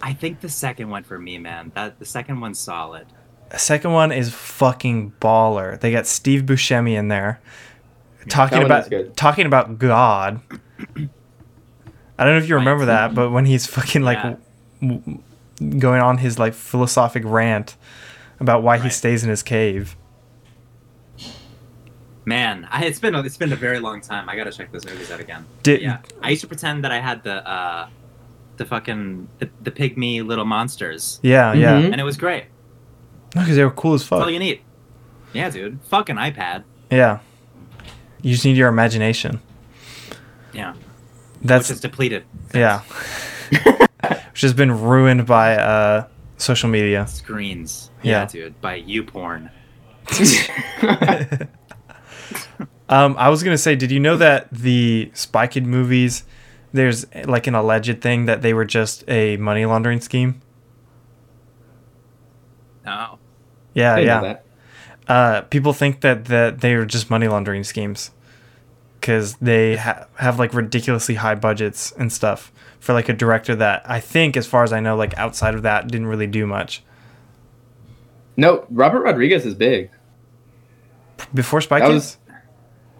I think the second one for me, man. That the second one's solid. The second one is fucking baller. They got Steve Buscemi in there talking that one is about talking about God. I don't know if you remember that, but when he's fucking like Yeah. w- w- going on his like philosophic rant about why he stays in his cave. Man, I, it's been a, it's been a very long time. I gotta check those movies out again. Did Yeah, I used to pretend that I had the uh, the fucking the, the pygmy little monsters, yeah, yeah. Mhm. and it was great. No, because they were cool as That's all you need. Yeah, dude. Fucking iPad. Yeah. You just need your imagination. Yeah, That's which is depleted. yeah. Which has been ruined by uh social media. Screens. Yeah. Yeah, dude. By YouPorn. Um, I was gonna say, did you know that the Spy Kid movies, there's like an alleged thing that they were just a money laundering scheme? No. Yeah, I didn't yeah. know that. Uh, people think that that they are just money laundering schemes because they ha- have like ridiculously high budgets and stuff for like a director that I think, as far as I know, like outside of that, didn't really do much No, Robert Rodriguez is big. Before Spy That Kids. was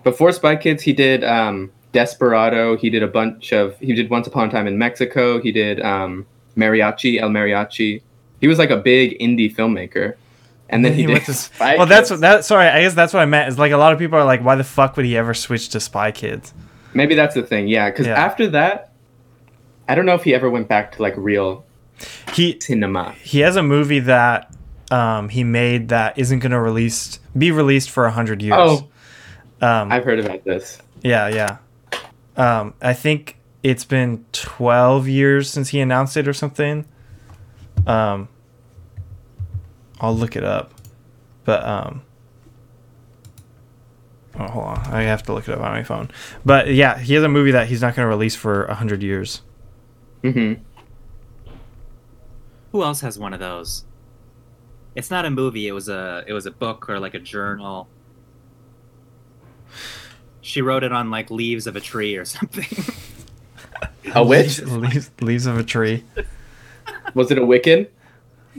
before Spy Kids. He did um, Desperado. He did a bunch of. He did Once Upon a Time in Mexico. He did um, Mariachi, El Mariachi. He was like a big indie filmmaker, and then he, did. went to- Spy well, that's Kids. that. Sorry, I guess that's what I meant. Is like a lot of people are like, why the fuck would he ever switch to Spy Kids? Maybe that's the thing. Yeah, because Yeah. after that, I don't know if he ever went back to like real He cinema. he has a movie that um, he made that isn't going to release be released for a hundred years. Oh, um, I've heard about this. yeah, yeah. Um, I think it's been twelve years since he announced it or something. Um, I'll look it up, but um. Oh, hold on. I have to look it up on my phone. But yeah, he has a movie that he's not going to release for a hundred years. hmm Who else has one of those? It's not a movie. It was a it was a book or like a journal. She wrote it on like leaves of a tree or something. A witch? Leaves, leaves, leaves of a tree. Was it a Wiccan?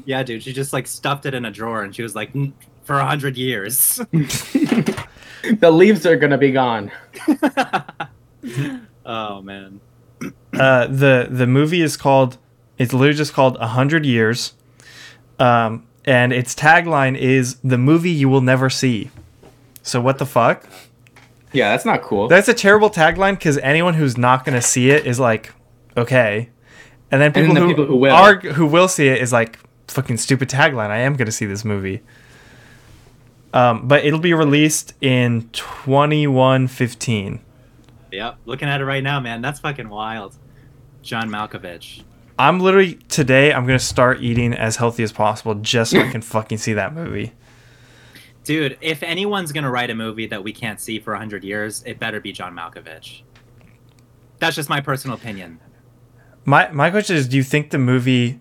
yeah, dude. She just like stuffed it in a drawer and she was like, "Mm, for a hundred years. the leaves are gonna be gone. oh man. uh, the the movie is called it's literally just called a hundred years, um, and its tagline is the movie you will never see. So what the fuck? Yeah, that's not cool. That's a terrible tagline because anyone who's not gonna see it is like, okay, and then And then people, the who, people who will. are who will see it is like fucking stupid tagline. I am gonna see this movie. Um, but it'll be released in twenty one fifteen. Yep. Looking at it right now, man. That's fucking wild. John Malkovich. I'm literally today. I'm gonna start eating as healthy as possible just so I can fucking see that movie. Dude, if anyone's gonna write a movie that we can't see for hundred years, it better be John Malkovich. That's just my personal opinion. My my question is, do you think the movie,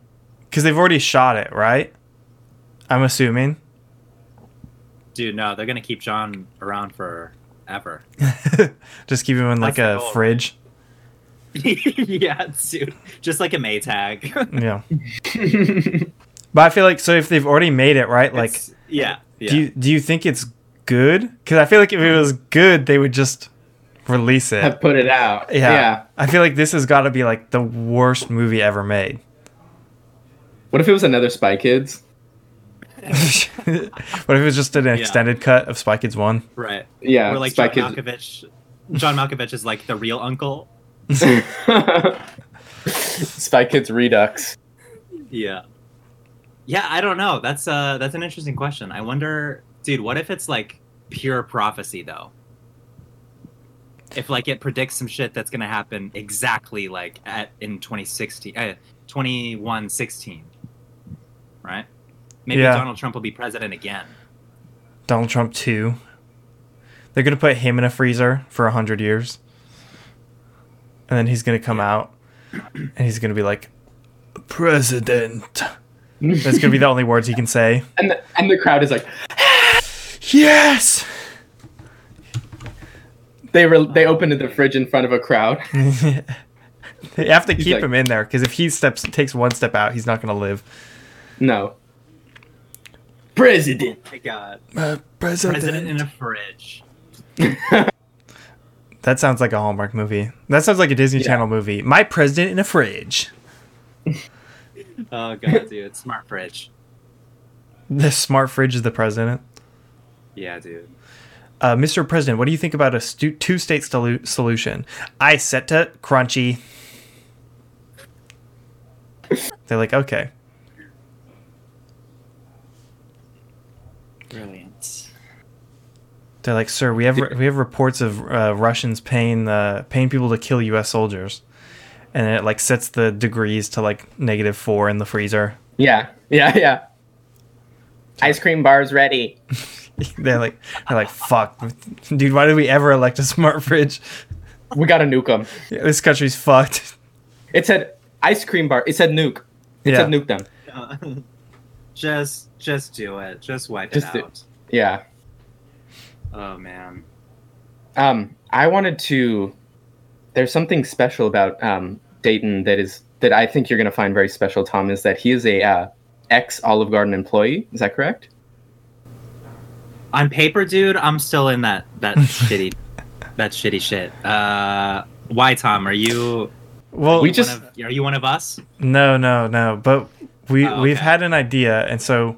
because they've already shot it, right? I'm assuming. Dude, no, they're gonna keep John around forever. just keep him in like That's the a goal, fridge. yeah, dude. Just like a Maytag. Yeah. But I feel like so if they've already made it, right? Like, It's- yeah, yeah. do you do you think it's good? Because I feel like if it was good, they would just release it. Have put it out. yeah. yeah. I feel like this has got to be like the worst movie ever made. What if it was another Spy Kids? what if it was just an Yeah. extended cut of Spy Kids One? right. Yeah, Where like Spy John Kids. Malkovich John Malkovich is like the real uncle. Spy Kids Redux. Yeah. Yeah, I don't know. That's uh that's an interesting question. I wonder dude, what if it's like pure prophecy though? If like it predicts some shit that's gonna happen exactly like at in 2016 uh 2116. Right? Maybe Yeah. Donald Trump will be president again. Donald Trump 2. They're going to put him in a freezer for 100 years. And then he's going to come out and he's going to be like, President. That's going to be the only words he can say. And the, and the crowd is like, Yes! they re- they opened the fridge in front of a crowd. They have to keep like- him in there because if he steps takes one step out, he's not going to live. No. President. My God, Uh, president in a fridge. That sounds like a Hallmark movie. That sounds like a Disney Yeah. Channel movie. My president in a fridge. Oh God, dude, smart fridge. The smart fridge is the president. Yeah, dude. Uh, Mr. President, what do you think about a stu- two-state solu- solution? I set to crunchy. They're like, okay. Brilliant. They're like, sir, we have we have reports of uh, Russians paying uh, paying people to kill U.S. soldiers, and it like sets the degrees to like negative four in the freezer. Yeah, yeah, yeah. Ice cream bars ready. they're like, they're like, fuck, dude, why did we ever elect a smart fridge? We gotta nuke them. This country's fucked. It said ice cream bar. It said nuke. It Yeah. said nuke them. Uh, just, just do it. Just wipe Just it do- out. Yeah. Oh man. Um, I wanted to. There's something special about um, Dayton that is that I think you're gonna find very special. Tom is that he is a uh, ex Olive Garden employee. Is that correct? On paper, dude, I'm still in that that shitty, that shitty shit. Uh, why, Tom? Are you? Well, We just- of- are you one of us? No, no, no. But we Oh, we've had an idea, and so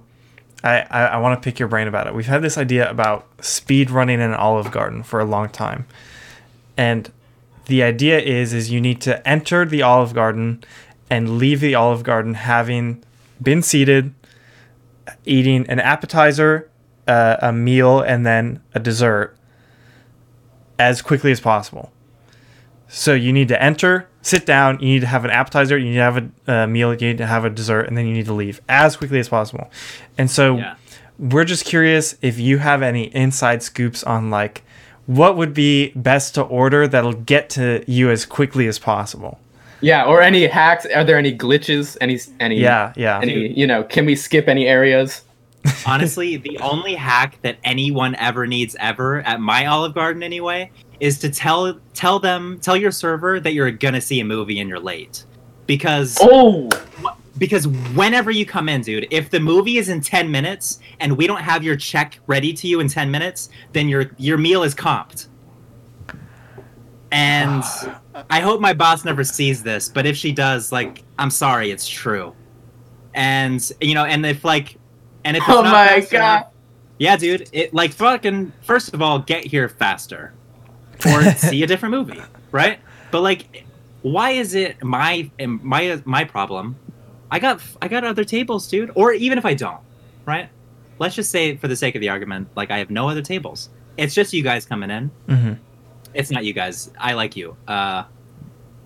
I I, I want to pick your brain about it. We've had this idea about speed running in an Olive Garden for a long time, and the idea is is you need to enter the Olive Garden and leave the Olive Garden having been seated, eating an appetizer, uh, a meal, and then a dessert as quickly as possible. So you need to enter, sit down, you need to have an appetizer, you need to have a uh, meal, you need to have a dessert, and then you need to leave as quickly as possible. And so Yeah. we're just curious if you have any inside scoops on like what would be best to order that'll get to you as quickly as possible. Yeah. Or any hacks? Are there any glitches? Any any? Yeah, yeah. Any you know? Can we skip any areas? Honestly, the only hack that anyone ever needs ever at my Olive Garden anyway is to tell tell them tell your server that you're gonna see a movie and you're late. Because Oh. because whenever you come in, dude, if the movie is in 10 minutes and we don't have your check ready to you in 10 minutes, then your your meal is comped. And I hope my boss never sees this, but if she does, like, I'm sorry, it's true. And you know, and if like, and if it's Oh not my fast God. enough- yeah, dude, it like fucking. First of all, get here faster, or see a different movie, right? But like, why is it my my my problem? I got I got other tables, dude. Or even if I don't, right? Let's just say, for the sake of the argument, like I have no other tables. It's just you guys coming in. hmm It's not you guys. I like you. Uh,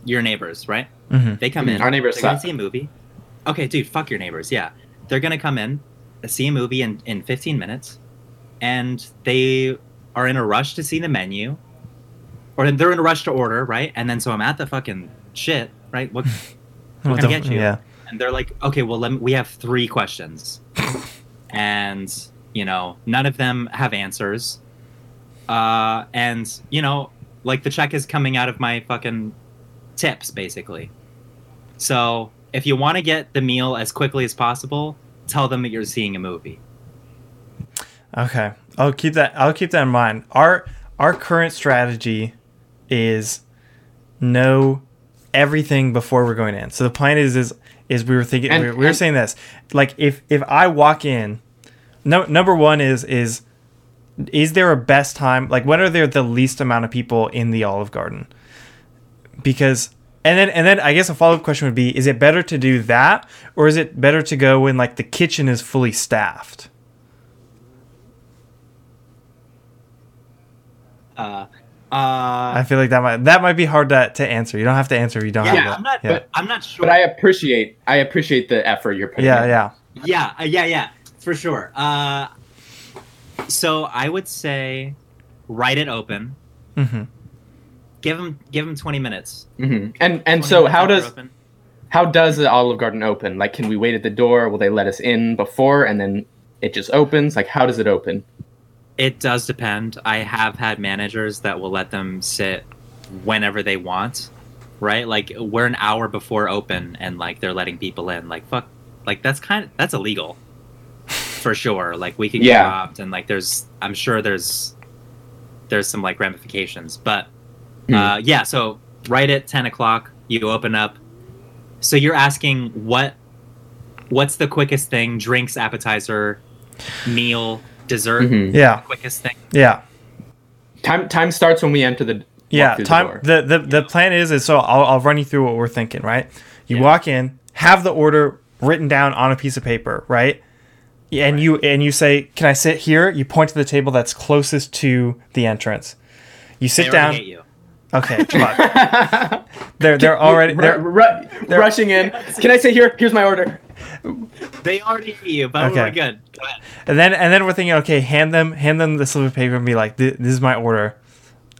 your neighbors, right? hmm They come in. Our neighbors They're gonna see a movie. Okay, dude, fuck your neighbors. Yeah, they're gonna come in, see a movie in in 15 minutes, and they are in a rush to see the menu, or they're in a rush to order, right? And then so I'm at the fucking shit, right? What? What can I get you? yeah. And they're like, okay, well, let me, we have three questions, and you know, none of them have answers. Uh, and you know, like the check is coming out of my fucking tips, basically. So if you want to get the meal as quickly as possible, tell them that you're seeing a movie. Okay, I'll keep that. I'll keep that in mind. Our our current strategy is know everything before we're going in. So the plan is is is we were thinking And- we, were, we were saying this like if if I walk in, no number one is is is there a best time like when are there the least amount of people in the Olive Garden? Because and then and then I guess a follow up question would be: Is it better to do that, or is it better to go when like the kitchen is fully staffed? Uh, uh, I feel like that might that might be hard to, to answer. You don't have to answer if you don't yeah, have I'm not. yeah. I'm not sure. But I appreciate I appreciate the effort you're putting. yeah, in. yeah. Yeah, uh, yeah, yeah, for sure. Uh, so I would say, write it open. hmm Give them, give them twenty minutes. hmm And and so how does open. how does the Olive Garden open? Like, can we wait at the door? Will they let us in before, and then it just opens? Like, how does it open? It does depend. I have had managers that will let them sit whenever they want, right? Like we're an hour before open, and like they're letting people in. Like fuck, like that's kind of that's illegal. for sure. Like we could Yeah. get robbed, and like there's, I'm sure there's, there's some like ramifications. But Hmm. uh, yeah, so right at ten o'clock, you open up. So you're asking what, what's the quickest thing? Drinks, appetizer, meal, dessert. Mhm. Yeah, Quickest thing. yeah, Time time starts when we enter the yeah. Time. door. The the, the plan is is so I'll I'll run you through what we're thinking. Right. You Yeah. walk in, have the order written down on a piece of paper. Right. Yeah, And you and you say, "Can I sit here?" You point to the table that's closest to the entrance. You sit already down. hate you. Okay, come on. they're they're already Ru- they're, rushing in. Can I say here? Here's my order. They already hate you, but Okay. we're good. Go ahead. and then and then we're thinking, okay, hand them hand them the slip of paper and be like, "This, this is my order.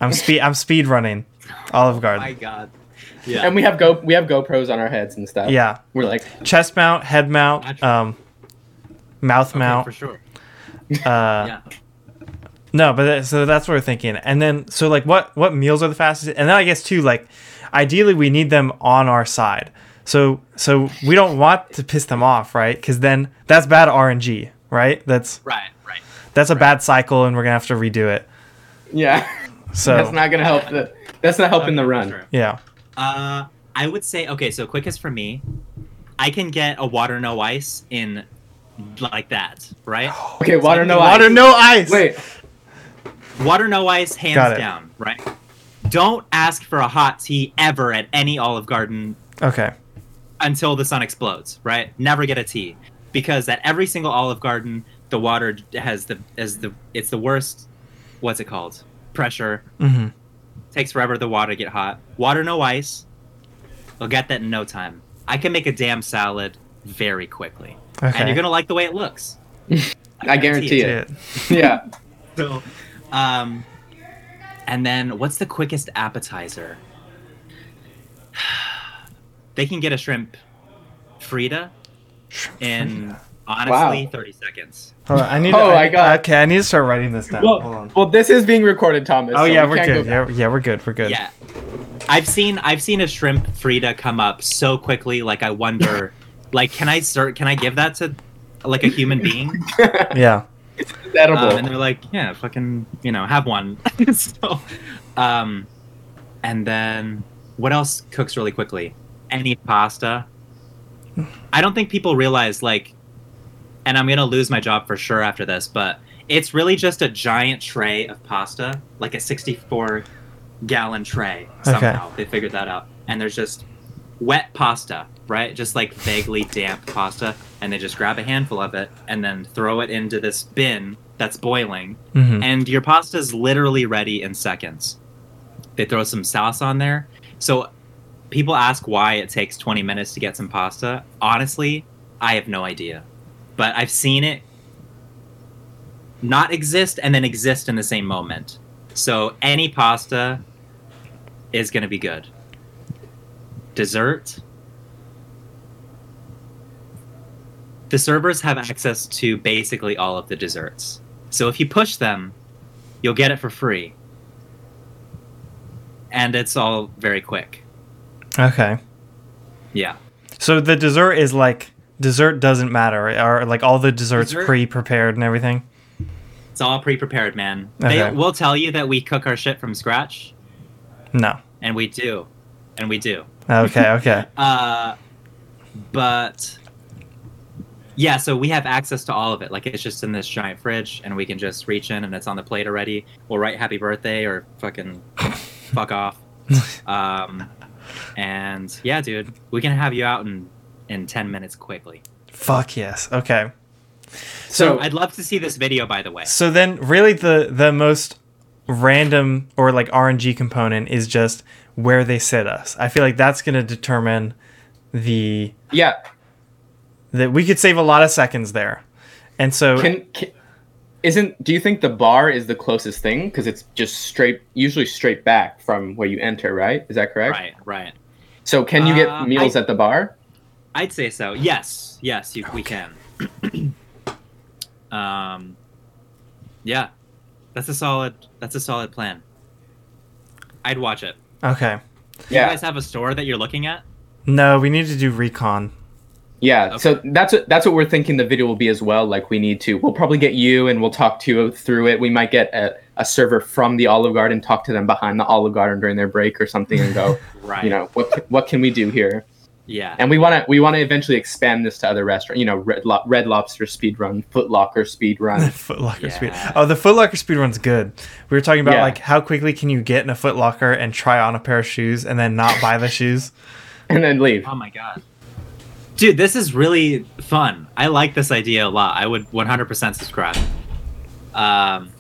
I'm speed I'm speed running, Olive Garden. My God. Yeah. And we have go we have GoPros on our heads and stuff. yeah, We're like, chest mount, head mount, um, mouth Okay, mount. for sure. Uh, Yeah. No, but that, so that's what we're thinking. And then so like what what meals are the fastest? And then I guess too like ideally we need them on our side. So so we don't want to piss them off, right? Cuz then that's bad RNG, right? That's Right. Right. that's a bad cycle and we're going to have to redo it. yeah, So that's not gonna help the that's not helping the run. sure. yeah. Uh, I would say okay. So quickest for me, I can get a water no ice in like that, right? Okay, water no Water ice. Water no ice. Wait, Water no ice, hands down, right? Don't ask for a hot tea ever at any Olive Garden Okay. until the sun explodes, right? Never get a tea because at every single Olive Garden, the water has the as the it's the worst. What's it called? Pressure Mm-hmm. takes forever the water to get hot. Water no ice. We'll get that in no time. I can make a damn salad very quickly, Okay. and you're gonna like the way it looks. I guarantee it. it. Yeah. So, um, and then what's the quickest appetizer? they can get a shrimp Fritto in honestly Wow. 30 seconds. Hold on, I need. Oh, I, I got- Okay, I need to start writing this down. Hold Well, on. well, this is being recorded, Thomas. Oh so yeah, we we're can't good. go. Yeah, yeah, we're good. We're good. Yeah. I've seen I've seen a shrimp Fritto come up so quickly like I wonder like can I start can I give that to like a human being? Yeah. It's edible. Um, and they're like, yeah, fucking, you know, have one. so, um, and then what else cooks really quickly? Any pasta. I don't think people realize, like, and I'm gonna lose my job for sure after this, but it's really just a giant tray of pasta, like a 64 gallon tray. Somehow they figured that out, and there's just wet pasta, right? Just like vaguely damp pasta, and they just grab a handful of it and then throw it into this bin that's boiling, hmm and your pasta is literally ready in seconds. They throw some sauce on there. So people ask why it takes 20 minutes to get some pasta. Honestly, I have no idea. But I've seen it not exist and then exist in the same moment. So any pasta is going to be good. Dessert. The servers have access to basically all of the desserts. So if you push them, you'll get it for free. And it's all very quick. Okay. Yeah. So the dessert is like dessert doesn't matter, or like all the desserts Dessert- pre-prepared and everything. It's all pre-prepared, man. They Okay. will tell you that we cook our shit from scratch, No. and we do. And we do. Okay. Okay. Uh, but yeah, so we have access to all of it. Like it's just in this giant fridge, and we can just reach in, and it's on the plate already. We'll write "Happy Birthday" or fucking fuck off. Um, and yeah, dude, we can have you out in in ten minutes quickly. Fuck yes. Okay. so I'd love to see this video, by the way. So then, really, the the most random or like RNG component is just where they sit us. I feel like that's going to determine the yeah, that we could save a lot of seconds there. And so can, can isn't do you think the bar is the closest thing because it's just straight usually straight back from where you enter right is that correct Right, right. so can you Uh, get meals I- at the bar I'd say so. Yes, yes, you, we can. um, yeah, that's a solid. That's a solid plan. I'd watch it. okay. Do You guys have a store that you're looking at? No, we need to do recon. Yeah, Okay. so that's what that's what we're thinking the video will be as well. Like we need to, we'll probably get you and we'll talk to you through it. We might get a, a server from the Olive Garden, and talk to them behind the Olive Garden during their break or something, and go, Right. you know, what what can we do here? Yeah. And we want to we want to eventually expand this to other restaurants. You know, Red, Lo- Red Lobster speed run, Foot Locker speed run. Footlocker Yeah. speed. Oh, the Foot Locker speed run's good. We were talking about Yeah. like how quickly can you get in a Foot Locker and try on a pair of shoes and then not buy the shoes. and then leave. Oh my god. Dude, this is really fun. I like this idea a lot. I would 100% subscribe. Um,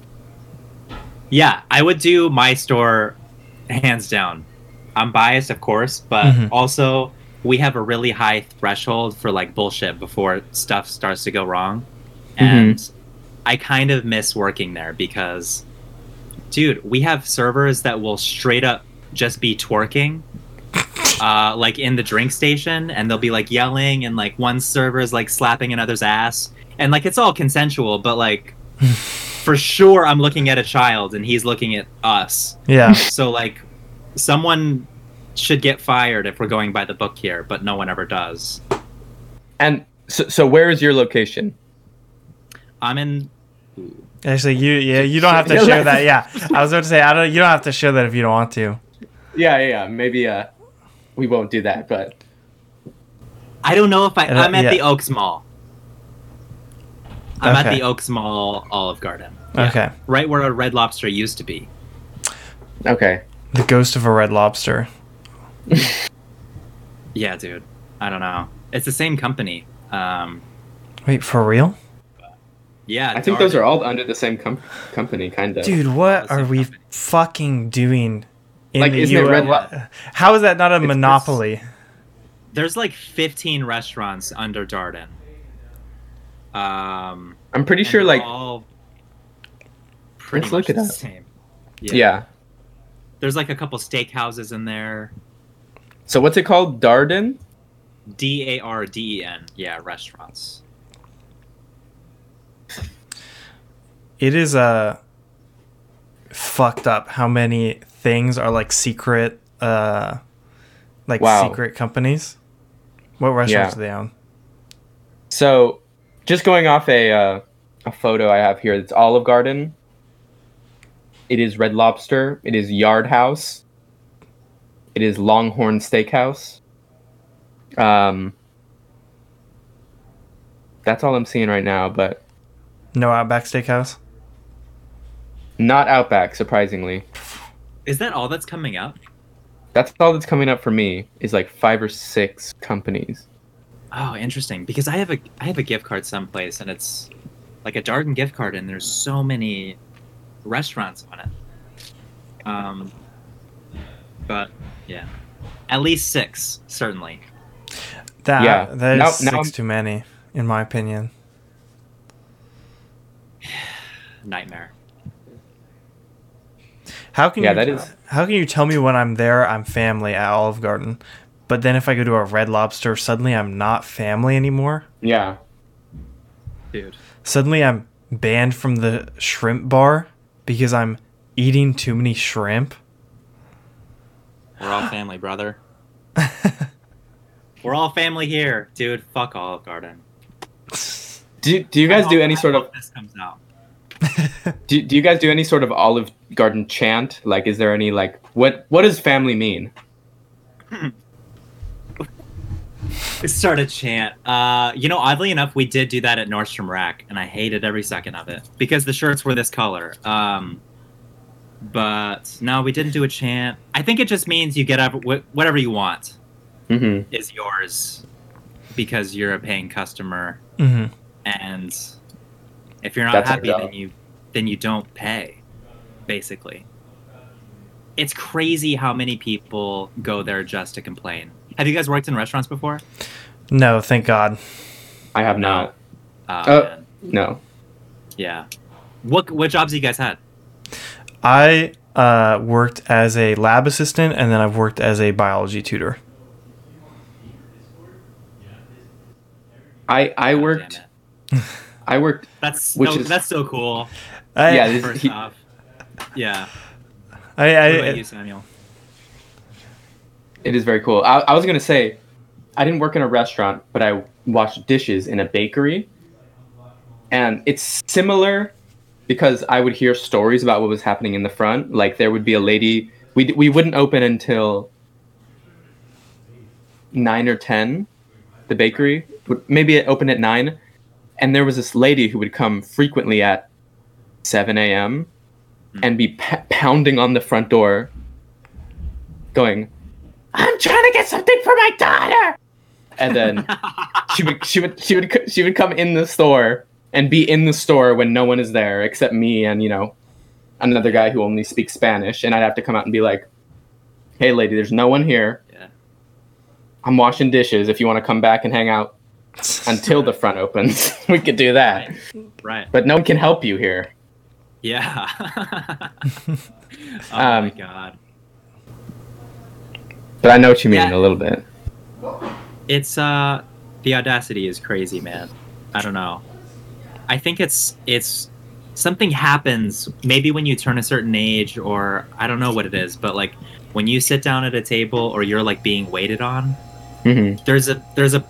yeah, I would do my store hands down. I'm biased, of course, but Mhm. also we have a really high threshold for like bullshit before stuff starts to go wrong. And I kind of miss working there because, dude, we have servers that will straight up just be twerking uh, like in the drink station, and they'll be like yelling, and like one server is like slapping another's ass, and like it's all consensual, but like for sure I'm looking at a child and he's looking at us. Yeah. So like someone should get fired if we're going by the book here, but no one ever does. And so, so where is your location? I'm in. Actually, you yeah you don't have to share that. Yeah, I was about to say I don't. You don't have to share that if you don't want to. Yeah, yeah, yeah. Maybe uh, we won't do that, but I don't know if I. Uh, I'm at yeah. the Oaks Mall. I'm at the Oaks Mall Olive Garden. Yeah. Okay. Right where a Red Lobster used to be. okay. The ghost of a red lobster. Yeah, dude. I don't know. It's the same company. Um, Wait, for real? yeah, I think those are all under the same com- company, kind of. Dude, what are we company. fucking doing in Like, the isn't it US? Red Lo- How is that not a It's- it's- monopoly? There's like 15 restaurants under Darden. Um, I'm pretty sure, like, all pretty Let's much look it the up. same. yeah. yeah. There's like a couple steakhouses in there. So what's it called? Darden? D A R D E N. Yeah, restaurants. It is uh fucked up how many things are like secret uh like Wow. secret companies. What restaurants Yeah. do they own? So, just going off a uh, a photo I have here, it's Olive Garden. It is Red Lobster. It is Yard House. It is Longhorn Steakhouse. Um, that's all I'm seeing right now, but No Outback Steakhouse? not Outback, surprisingly. Is that all that's coming up? That's all that's coming up for me is like five or six companies. Oh, interesting. Because I have a I have a gift card someplace, and it's like a Darden gift card, and there's so many restaurants on it. Um, but yeah, at least six certainly. That Yeah. that is Now- 6 now I'm- too many in my opinion. Nightmare. How can Yeah, you that is- How can you tell me when I'm there I'm family at Olive Garden, but then if I go to a Red Lobster suddenly I'm not family anymore? Yeah. Dude. Suddenly I'm banned from the shrimp bar because I'm eating too many shrimp. We're all family, brother. We're all family here, dude. Fuck Olive Garden. Do, do you guys do any sort of this comes out? do, do you guys do any sort of Olive Garden chant? Like, is there any like what what does family mean? Start a chant. Uh, you know, oddly enough, we did do that at Nordstrom Rack, and I hated every second of it because the shirts were this color. Um, but no, we didn't do a chant. I think it just means you get up wh- whatever you want Mm-hmm. is yours because you're a paying customer, hmm and if you're not That's happy, then you then you don't pay. Basically, it's crazy how many people go there just to complain. Have you guys worked in restaurants before? No, thank God. I have not. Oh, Uh, man. No. Yeah. What what jobs you guys had? I uh, worked as a lab assistant and then I've worked as a biology tutor. I I worked damn it. I worked That's Which no, is- that's so cool. I, Yeah, this- First he- off, yeah. I, What I, about you, Samuel? it is very cool. I, I was gonna say I didn't work in a restaurant, but I washed dishes in a bakery, and it's similar because I would hear stories about what was happening in the front. Like there would be a lady. We we wouldn't open until nine or ten. The bakery would maybe it opened at nine, and there was this lady who would come frequently at seven a.m. Hmm. and be p- pounding on the front door, going, "I'm trying to get something for my daughter," and then she would she would she would she would come in the store and be in the store when no one is there except me and you know another guy who only speaks Spanish, and I'd have to come out and be like, "Hey, lady, there's no one here. Yeah. I'm washing dishes. If you want to come back and hang out until the front opens, we could do that. Right. Right. But no one can help you here." Yeah. oh Um, my god. But I know what you mean Yeah. a little bit. It's uh the audacity is crazy, man. I don't know. I think it's it's something happens maybe when you turn a certain age or I don't know what it is, but like when you sit down at a table or you're like being waited on, hmm there's a there's a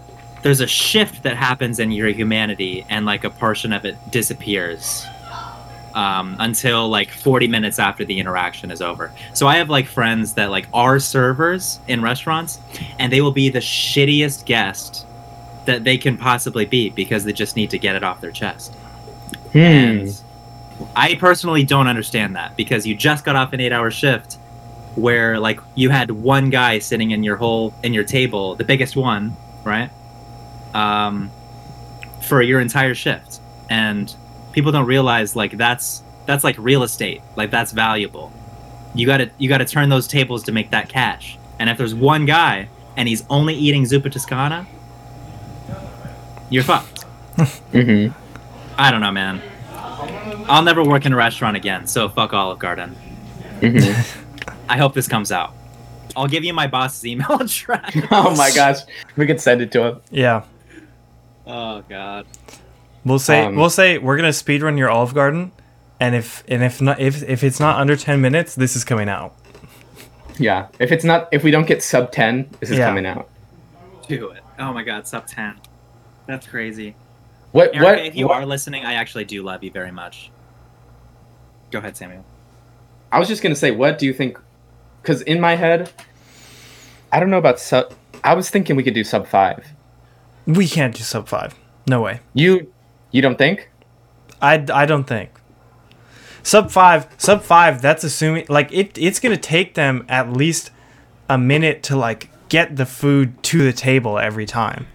there's a shift that happens in your humanity and like a portion of it disappears um, until like 40 minutes after the interaction is over so i have like friends that like are servers in restaurants and they will be the shittiest guest that they can possibly be because they just need to get it off their chest Hmm. and I personally don't understand that because you just got off an eight hour shift where like you had one guy sitting in your whole in your table, the biggest one, right? Um for your entire shift. And people don't realize like that's that's like real estate. Like that's valuable. You gotta you gotta turn those tables to make that cash. And if there's one guy and he's only eating Zuppa Toscana, you're fucked. hmm I don't know, man. I'll never work in a restaurant again, so fuck Olive Garden. hmm I hope this comes out. I'll give you my boss's email address. oh my gosh, we could send it to him. Yeah. Oh god. We'll say Um, we'll say we're gonna speedrun your Olive Garden, and if and if not if if it's not under ten minutes, this is coming out. Yeah, if it's not, if we don't get sub ten, this is Yeah. coming out. Do it. Oh my god, sub 10. That's crazy. What? Erica, what? if you what- are listening, I actually do love you very much. Go ahead, Samuel. I was just gonna say, what do you think? Because in my head, I don't know about sub. I was thinking we could do sub five. We can't do sub five. No way. You, you don't think? I, I don't think. Sub five, sub five. That's assuming like it. It's gonna take them at least a minute to like get the food to the table every time.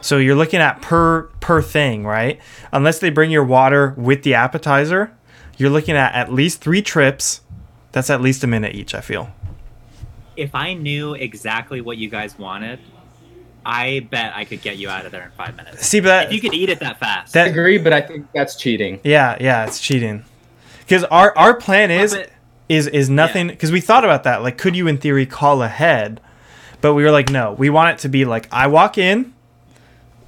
So you're looking at per per thing, right? Unless they bring your water with the appetizer, you're looking at at least three trips. That's at least a minute each. I feel. If I knew exactly what you guys wanted, I bet I could get you out of there in five minutes. See, but that, If you could eat it that fast. That- I agree, but I think that's cheating. Yeah, yeah, it's cheating. Because our our plan is But- is is nothing. Because we thought about that. Like, could you in theory call ahead? But we were like, no. We want it to be like I walk in,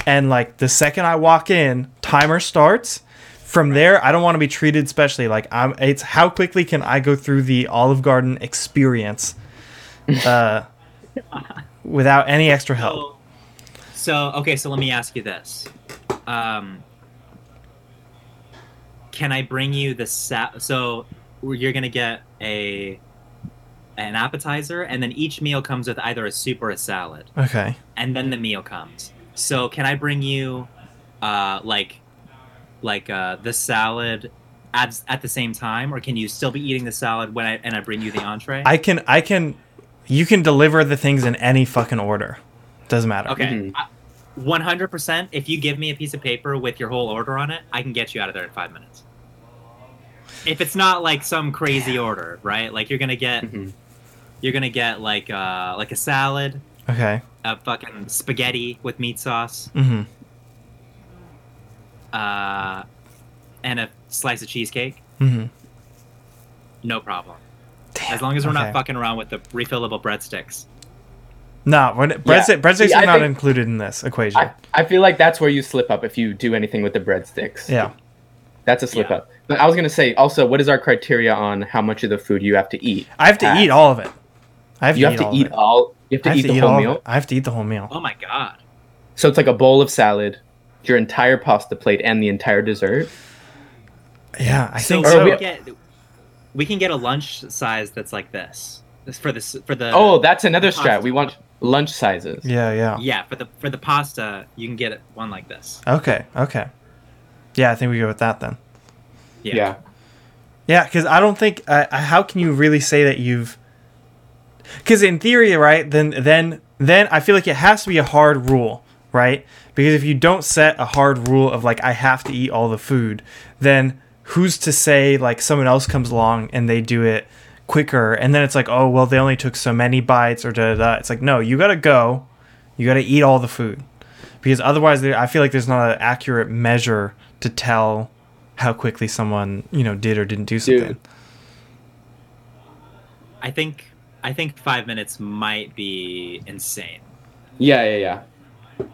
and like the second I walk in, timer starts. From there, I don't want to be treated specially. Like I'm. It's how quickly can I go through the Olive Garden experience, uh, without any extra help. So okay, so let me ask you this: um, Can I bring you the set? So you're gonna get a an appetizer, and then each meal comes with either a soup or a salad. Okay. And then the meal comes. So can I bring you, uh, like, like uh, the salad at at the same time, or can you still be eating the salad when I and I bring you the entree? I can. I can. You can deliver the things in any fucking order. Doesn't matter. Okay. Mm-hmm. I, 100%. If you give me a piece of paper with your whole order on it, I can get you out of there in five minutes. If it's not like some crazy Damn. order, right? Like you're gonna get, mm-hmm. you're gonna get like uh like a salad, okay, a fucking spaghetti with meat sauce, mm-hmm. uh, and a slice of cheesecake. Mm-hmm. No problem. Damn. As long as we're okay. not fucking around with the refillable breadsticks. No, when breadsticks, breadsticks See, are I not think- included in this equation. I, I feel like that's where you slip up if you do anything with the breadsticks. yeah. That's a slip Yeah. up. But I was gonna say also, what is our criteria on how much of the food you have to eat? I have to Pass. eat all of it. I have You to have eat to all eat all. You have to have eat to the eat whole meal. I have to eat the whole meal. Oh my god. So it's like a bowl of salad, your entire pasta plate, and the entire dessert. Yeah, I So, think Or so. we, we- get, we can get a lunch size that's like this. This for this for the oh, that's another strat. We want lunch sizes. Yeah, yeah. yeah for the for the pasta you can get one like this. Okay, okay. Yeah, I think we go with that then. Yeah. Yeah. Yeah, because I don't think. Uh, how can you really say that you've? Because in theory, right? Then, then, then I feel like it has to be a hard rule, right? Because if you don't set a hard rule of like I have to eat all the food, then who's to say like someone else comes along and they do it quicker, and then it's like oh well they only took so many bites or da da da. It's like no, you gotta go, you gotta eat all the food, because otherwise there, I feel like there's not an accurate measure to tell how quickly someone you know did or didn't do something. Dude. I think I think five minutes might be insane. Yeah, yeah, yeah.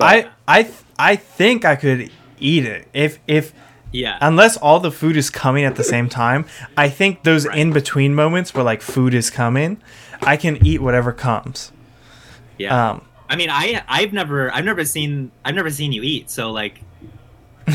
I I th- I think I could eat it if if Yeah. unless all the food is coming at the same time. I think those Right. in between moments where like food is coming, I can eat whatever comes. yeah. Um, I mean, I I've never I've never seen I've never seen you eat. So like,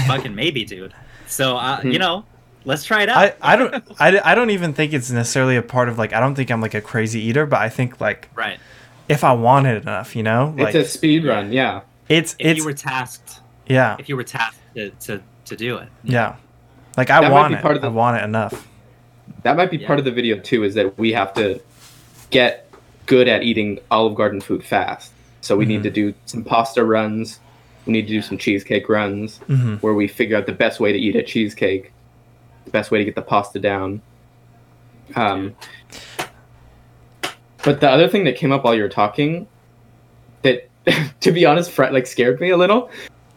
fucking maybe, dude. So uh, you know, let's try it out. I I don't I, I don't even think it's necessarily a part of like I don't think I'm like a crazy eater, but I think like right. if I want it enough, you know, like it's a speed run. Yeah. it's If it's you were tasked, yeah if you were tasked to to, to do it. yeah. Like I That want be it. part of the- I want it enough. That might be Yeah. part of the video too. Is that we have to get good at eating Olive Garden food fast. So we need to do some pasta runs. We need to do some cheesecake runs hmm where we figure out the best way to eat a cheesecake, the best way to get the pasta down. Um, but the other thing that came up while you were talking, that to be honest, fr- like scared me a little,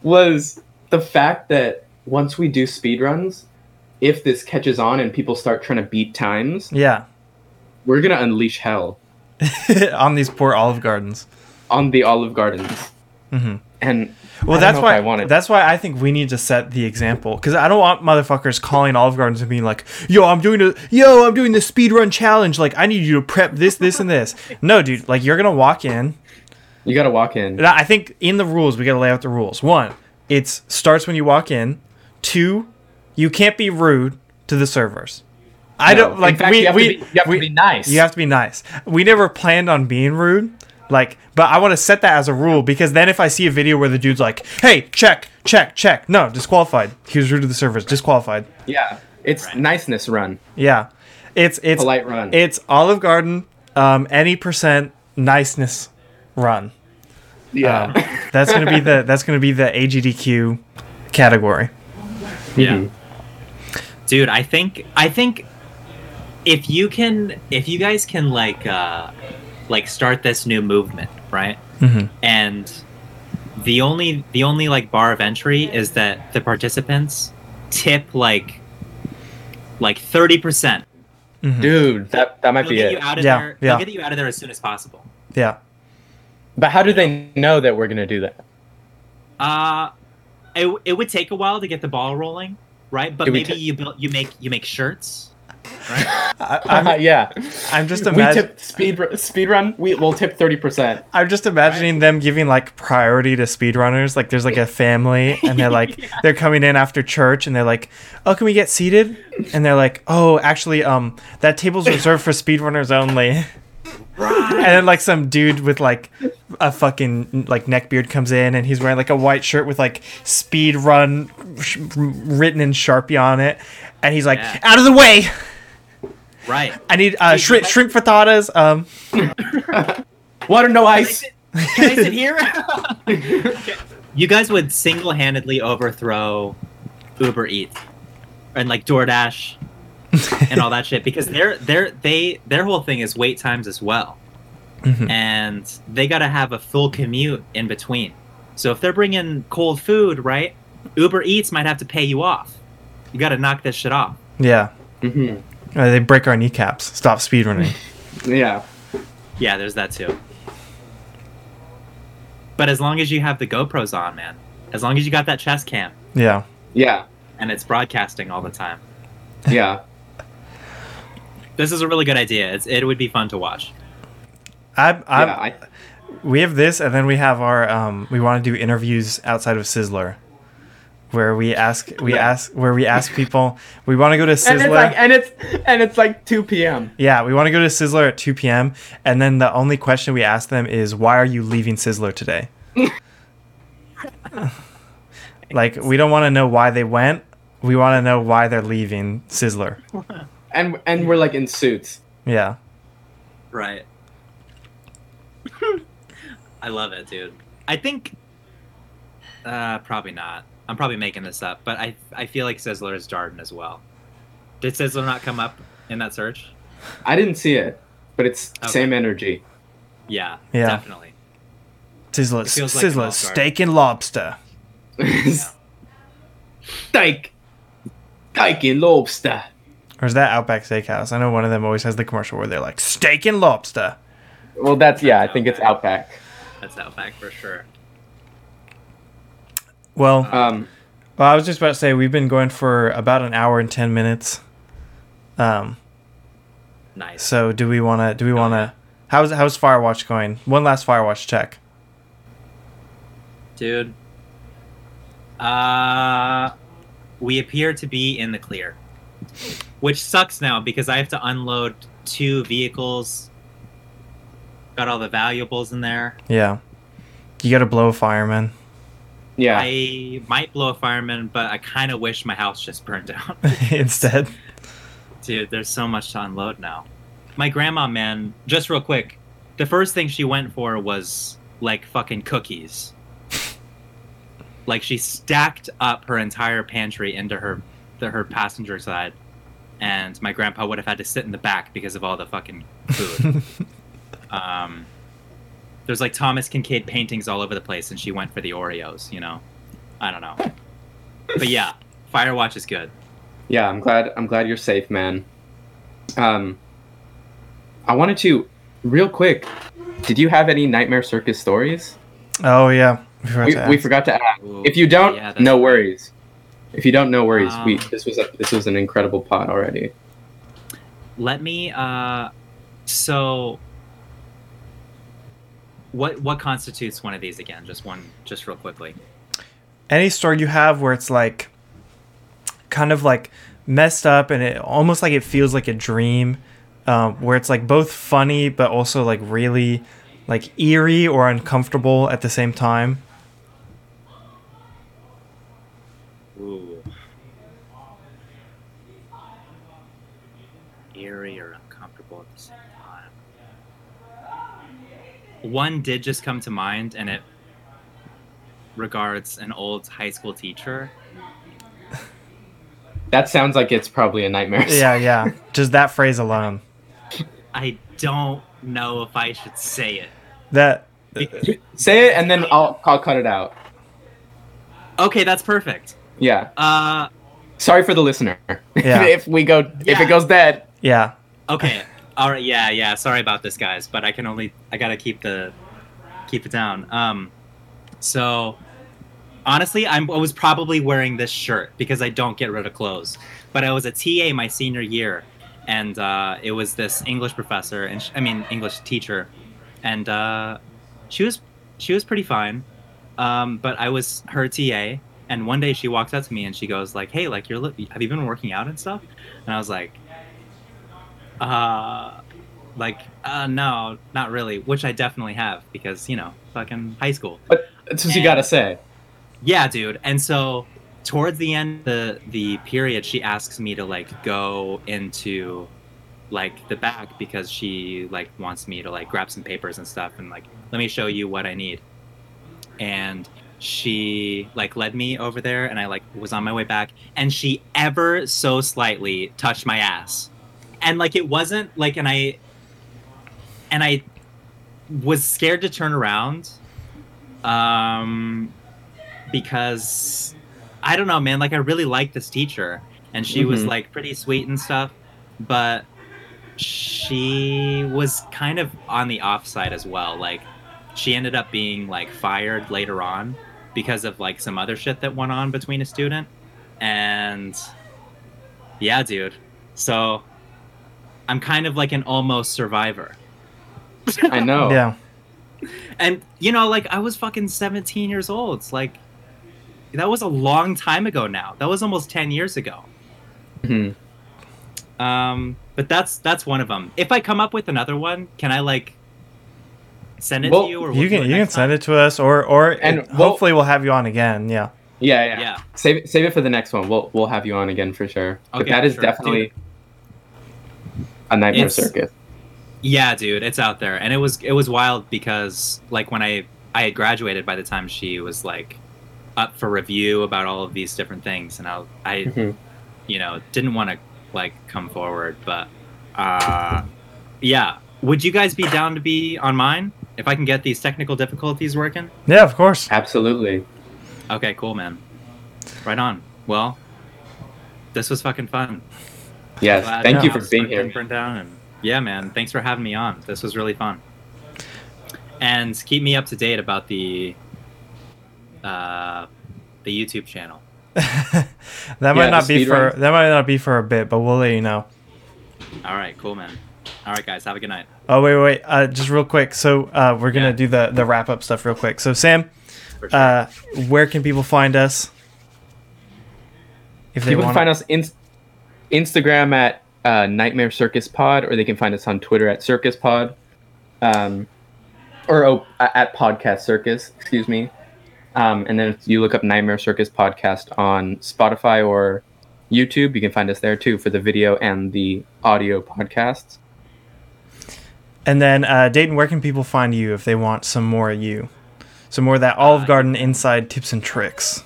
was the fact that once we do speed runs, if this catches on and people start trying to beat times, Yeah. we're gonna unleash hell On these poor Olive Gardens. on the Olive Gardens. Mhm. And Well, I that's why I want it. that's why I think we need to set the example because I don't want motherfuckers calling Olive Gardens and being like, "Yo, I'm doing a yo, I'm doing the speed run challenge. Like, I need you to prep this, this, and this." No, dude. Like, you're gonna walk in. you gotta walk in. I think in the rules we gotta lay out the rules. One, it starts when you walk in. Two, you can't be rude to the servers. I No. don't like fact, we you have to we be- you have to be nice. You have to be nice. We never planned on being rude. Like, but I want to set that as a rule because then if I see a video where the dude's like, "Hey, check, check, check," no, disqualified. He was rude to the servers, disqualified. Yeah, it's Right. niceness run, Yeah, it's it's polite run. it's Olive Garden, um, any percent niceness run. yeah. Um, that's gonna be the that's gonna be the AGDQ category. Yeah. Dude, I think I think if you can if you guys can like uh like start this new movement, right? Mhm. And the only the only like bar of entry is that the participants tip like like 30%. Dude, that that might They'll be get you it. out of Yeah, there. yeah. They'll get you out of there as soon as possible. Yeah, But how do they know that we're gonna do that? Uh it, it would take a while to get the ball rolling, right? But Do we maybe t- you build you make you make shirts, right? I, I'm yeah, I'm just imagining. speed speed run. We will tip thirty percent. I'm just imagining them giving like priority to speedrunners. Like there's like a family and they're like they're coming in after church and they're like, "Oh, can we get seated?" And they're like, "Oh, actually um that table's reserved for speedrunners only." Right. And then like some dude with like a fucking like neck beard comes in and he's wearing like a white shirt with like speed run sh- written in Sharpie on it and he's like, Yeah. "Out of the way. Right. I need uh Dude, shrimp you- frittatas." Um Water, no ice. Can I sit here? you guys would single-handedly overthrow Uber Eats and like DoorDash and all that shit because they're they're they their whole thing is wait times as well, Mhm. and they got to have a full commute in between. So if they're bringing cold food, right? Uber Eats might have to pay you off. You got to knock this shit off. yeah. hmm Uh, they break our kneecaps. Stop speedrunning. Yeah, Yeah, there's that too. But as long as you have the GoPros on, man, as long as you got that chest cam yeah. yeah, and it's broadcasting all the time, yeah. this is a really good idea. It's, it would be fun to watch. I'm, I'm yeah I, we have this, and then we have our um, we want to do interviews outside of Sizzler, where we ask we Yeah. ask where we ask people we want to go to And Sizzler. it's like and it's and it's like 2 p.m. yeah, we want to go to Sizzler at two p.m. And then the only question we ask them is, "Why are you leaving Sizzler today?" like we don't want to know why they went. We want to know why they're leaving Sizzler. And and we're like in suits. Yeah. Right. I love it, dude. I think. Uh, probably not. I'm probably making this up, but I I feel like Sizzler is Darden as well. Did Sizzler not come up in that search? I didn't see it, but it's Okay. same energy. Yeah, Yeah. definitely. Sizzler, It like Sizzler, steak and lobster. Steak. Steak and lobster. Or is that Outback Steakhouse? I know one of them always has the commercial where they're like steak and lobster. Well, that's yeah. I think it's Outback. That's Outback for sure. Well, Um, well, I was just about to say we've been going for about an hour and ten minutes. Um, Nice. so do we want to? Do we want to? How's how's Firewatch going? One last Firewatch check. Dude. Uh, we appear to be in the clear, which sucks now because I have to unload two vehicles. Got all the valuables in there. Yeah, you got to blow a fireman yeah. I might blow a fireman, but I kind of wish my house just burned down. instead. Dude, there's so much to unload now. My grandma, man, just real quick, the first thing she went for was like fucking cookies. like she stacked up her entire pantry into her the, her passenger side, and my grandpa would have had to sit in the back because of all the fucking food. um, there's like Thomas Kinkade paintings all over the place, and she went for the Oreos. You know, I don't know, but yeah, Firewatch is good. Yeah, I'm glad. I'm glad you're safe, man. Um, I wanted to, real quick. Did you have any Nightmare Circus stories? oh yeah, we forgot We, to we ask. forgot to ask. Ooh, If you don't, yeah, no worries. If you don't, no worries. we Um, this was a this was an incredible pot already. let me uh so what what constitutes one of these again just one just real quickly Any story you have where it's like, kind of like messed up and it almost like it feels like a dream, um, where it's like both funny but also like really like eerie or uncomfortable at the same time. Ooh. eerie or uncomfortable at the same time one did just come to mind and it regards an old high school teacher That sounds like it's probably a nightmare. Yeah, yeah. Just that phrase alone. i don't know if i should say it That Say it and then I'll I'll cut it out. okay that's perfect Yeah. uh Sorry for the listener. Yeah. if we go if it goes dead. yeah. Okay. All right. Yeah. Yeah. Sorry about this, guys, but I can only I gotta keep the keep it down. Um, so honestly, I'm, I was probably wearing this shirt because I don't get rid of clothes. But I was a TA my senior year, and uh, it was this English professor, and I mean English teacher, and uh, she was she was pretty fine. Um, but I was her TA, and one day she walks up to me and she goes like, "Hey, like you're li- have you been working out and stuff?" And I was like, uh, like, uh, no, not really. Which I definitely have because you know, fucking high school. But that's what you gotta say. Yeah, dude. And so towards the end of the the period, she asks me to like go into like the back because she like wants me to like grab some papers and stuff and like let me show you what I need. And she like led me over there and I like was on my way back and she ever so slightly touched my ass. And like it wasn't like and I and I was scared to turn around um because I don't know, man. Like I really liked this teacher, and she was Mhm. like pretty sweet and stuff, but she was kind of on the off side as well. Like she ended up being like fired later on because of like some other shit that went on between a student, and yeah, dude. So I'm kind of like an almost survivor. I know. Yeah. and you know, like I was fucking 17 years old. It's like that was a long time ago now. That was almost 10 years ago. Mhm. Um, but that's that's one of them. If I come up with another one, can I like send it Well, to you or You can you can send it to us, or or And it- we'll- hopefully we'll have you on again. Yeah. Yeah, yeah. Yeah. Save it, save it for the next one. We'll we'll have you on again for sure. But Okay, that is sure. definitely a nightmare It's- circus. Yeah, dude, it's out there, and it was it was wild because like when I I had graduated by the time she was like up for review about all of these different things, and I I Mhm. you know didn't want to like come forward, but uh yeah, would you guys be down to be on mine if I can get these technical difficulties working? Yeah, of course. Absolutely. Okay, cool, man. Right on. Well, this was fucking fun. Yes. Glad Thank you for was being fucking here. Burned down and yeah, man. Thanks for having me on. This was really fun. And keep me up to date about the uh, the YouTube channel. that Yeah, might not be for run. that might not be for a bit, but we'll let you know. All right, cool, man. All right, guys. Have a good night. Oh wait, wait, uh, just real quick. So uh, we're gonna Yeah. do the the wrap up stuff real quick. So Sam, sure. uh, where can people find us? If they want? People can find us in Instagram at uh, Nightmare Circus Pod, or they can find us on Twitter at Circus Pod, um, or oh, at Podcast Circus. Excuse me. Um, and then if you look up Nightmare Circus Podcast on Spotify or YouTube, you can find us there too for the video and the audio podcasts. And then uh, Dayton, where can people find you if they want some more of you? Some more of that Olive Uh, Garden inside tips and tricks.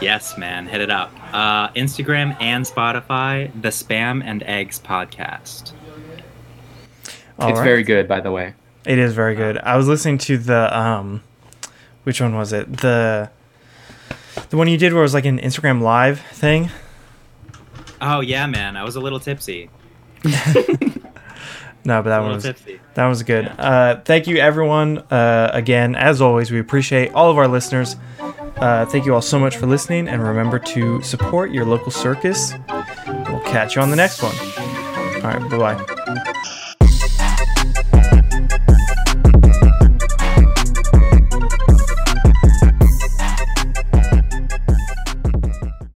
Yes, man. Hit it up. Uh, Instagram and Spotify. The Spam and Eggs podcast. All it's right. very good, by the way. It is very good. I was listening to the um, which one was it? The the one you did where it was like an Instagram live thing. Oh yeah, man. I was a little tipsy. No, but that one was that was good. Yeah. Uh, thank you everyone. Uh, again, as always, we appreciate all of our listeners. Uh, thank you all so much for listening, and remember to support your local circus. We'll catch you on the next one. All right, bye bye.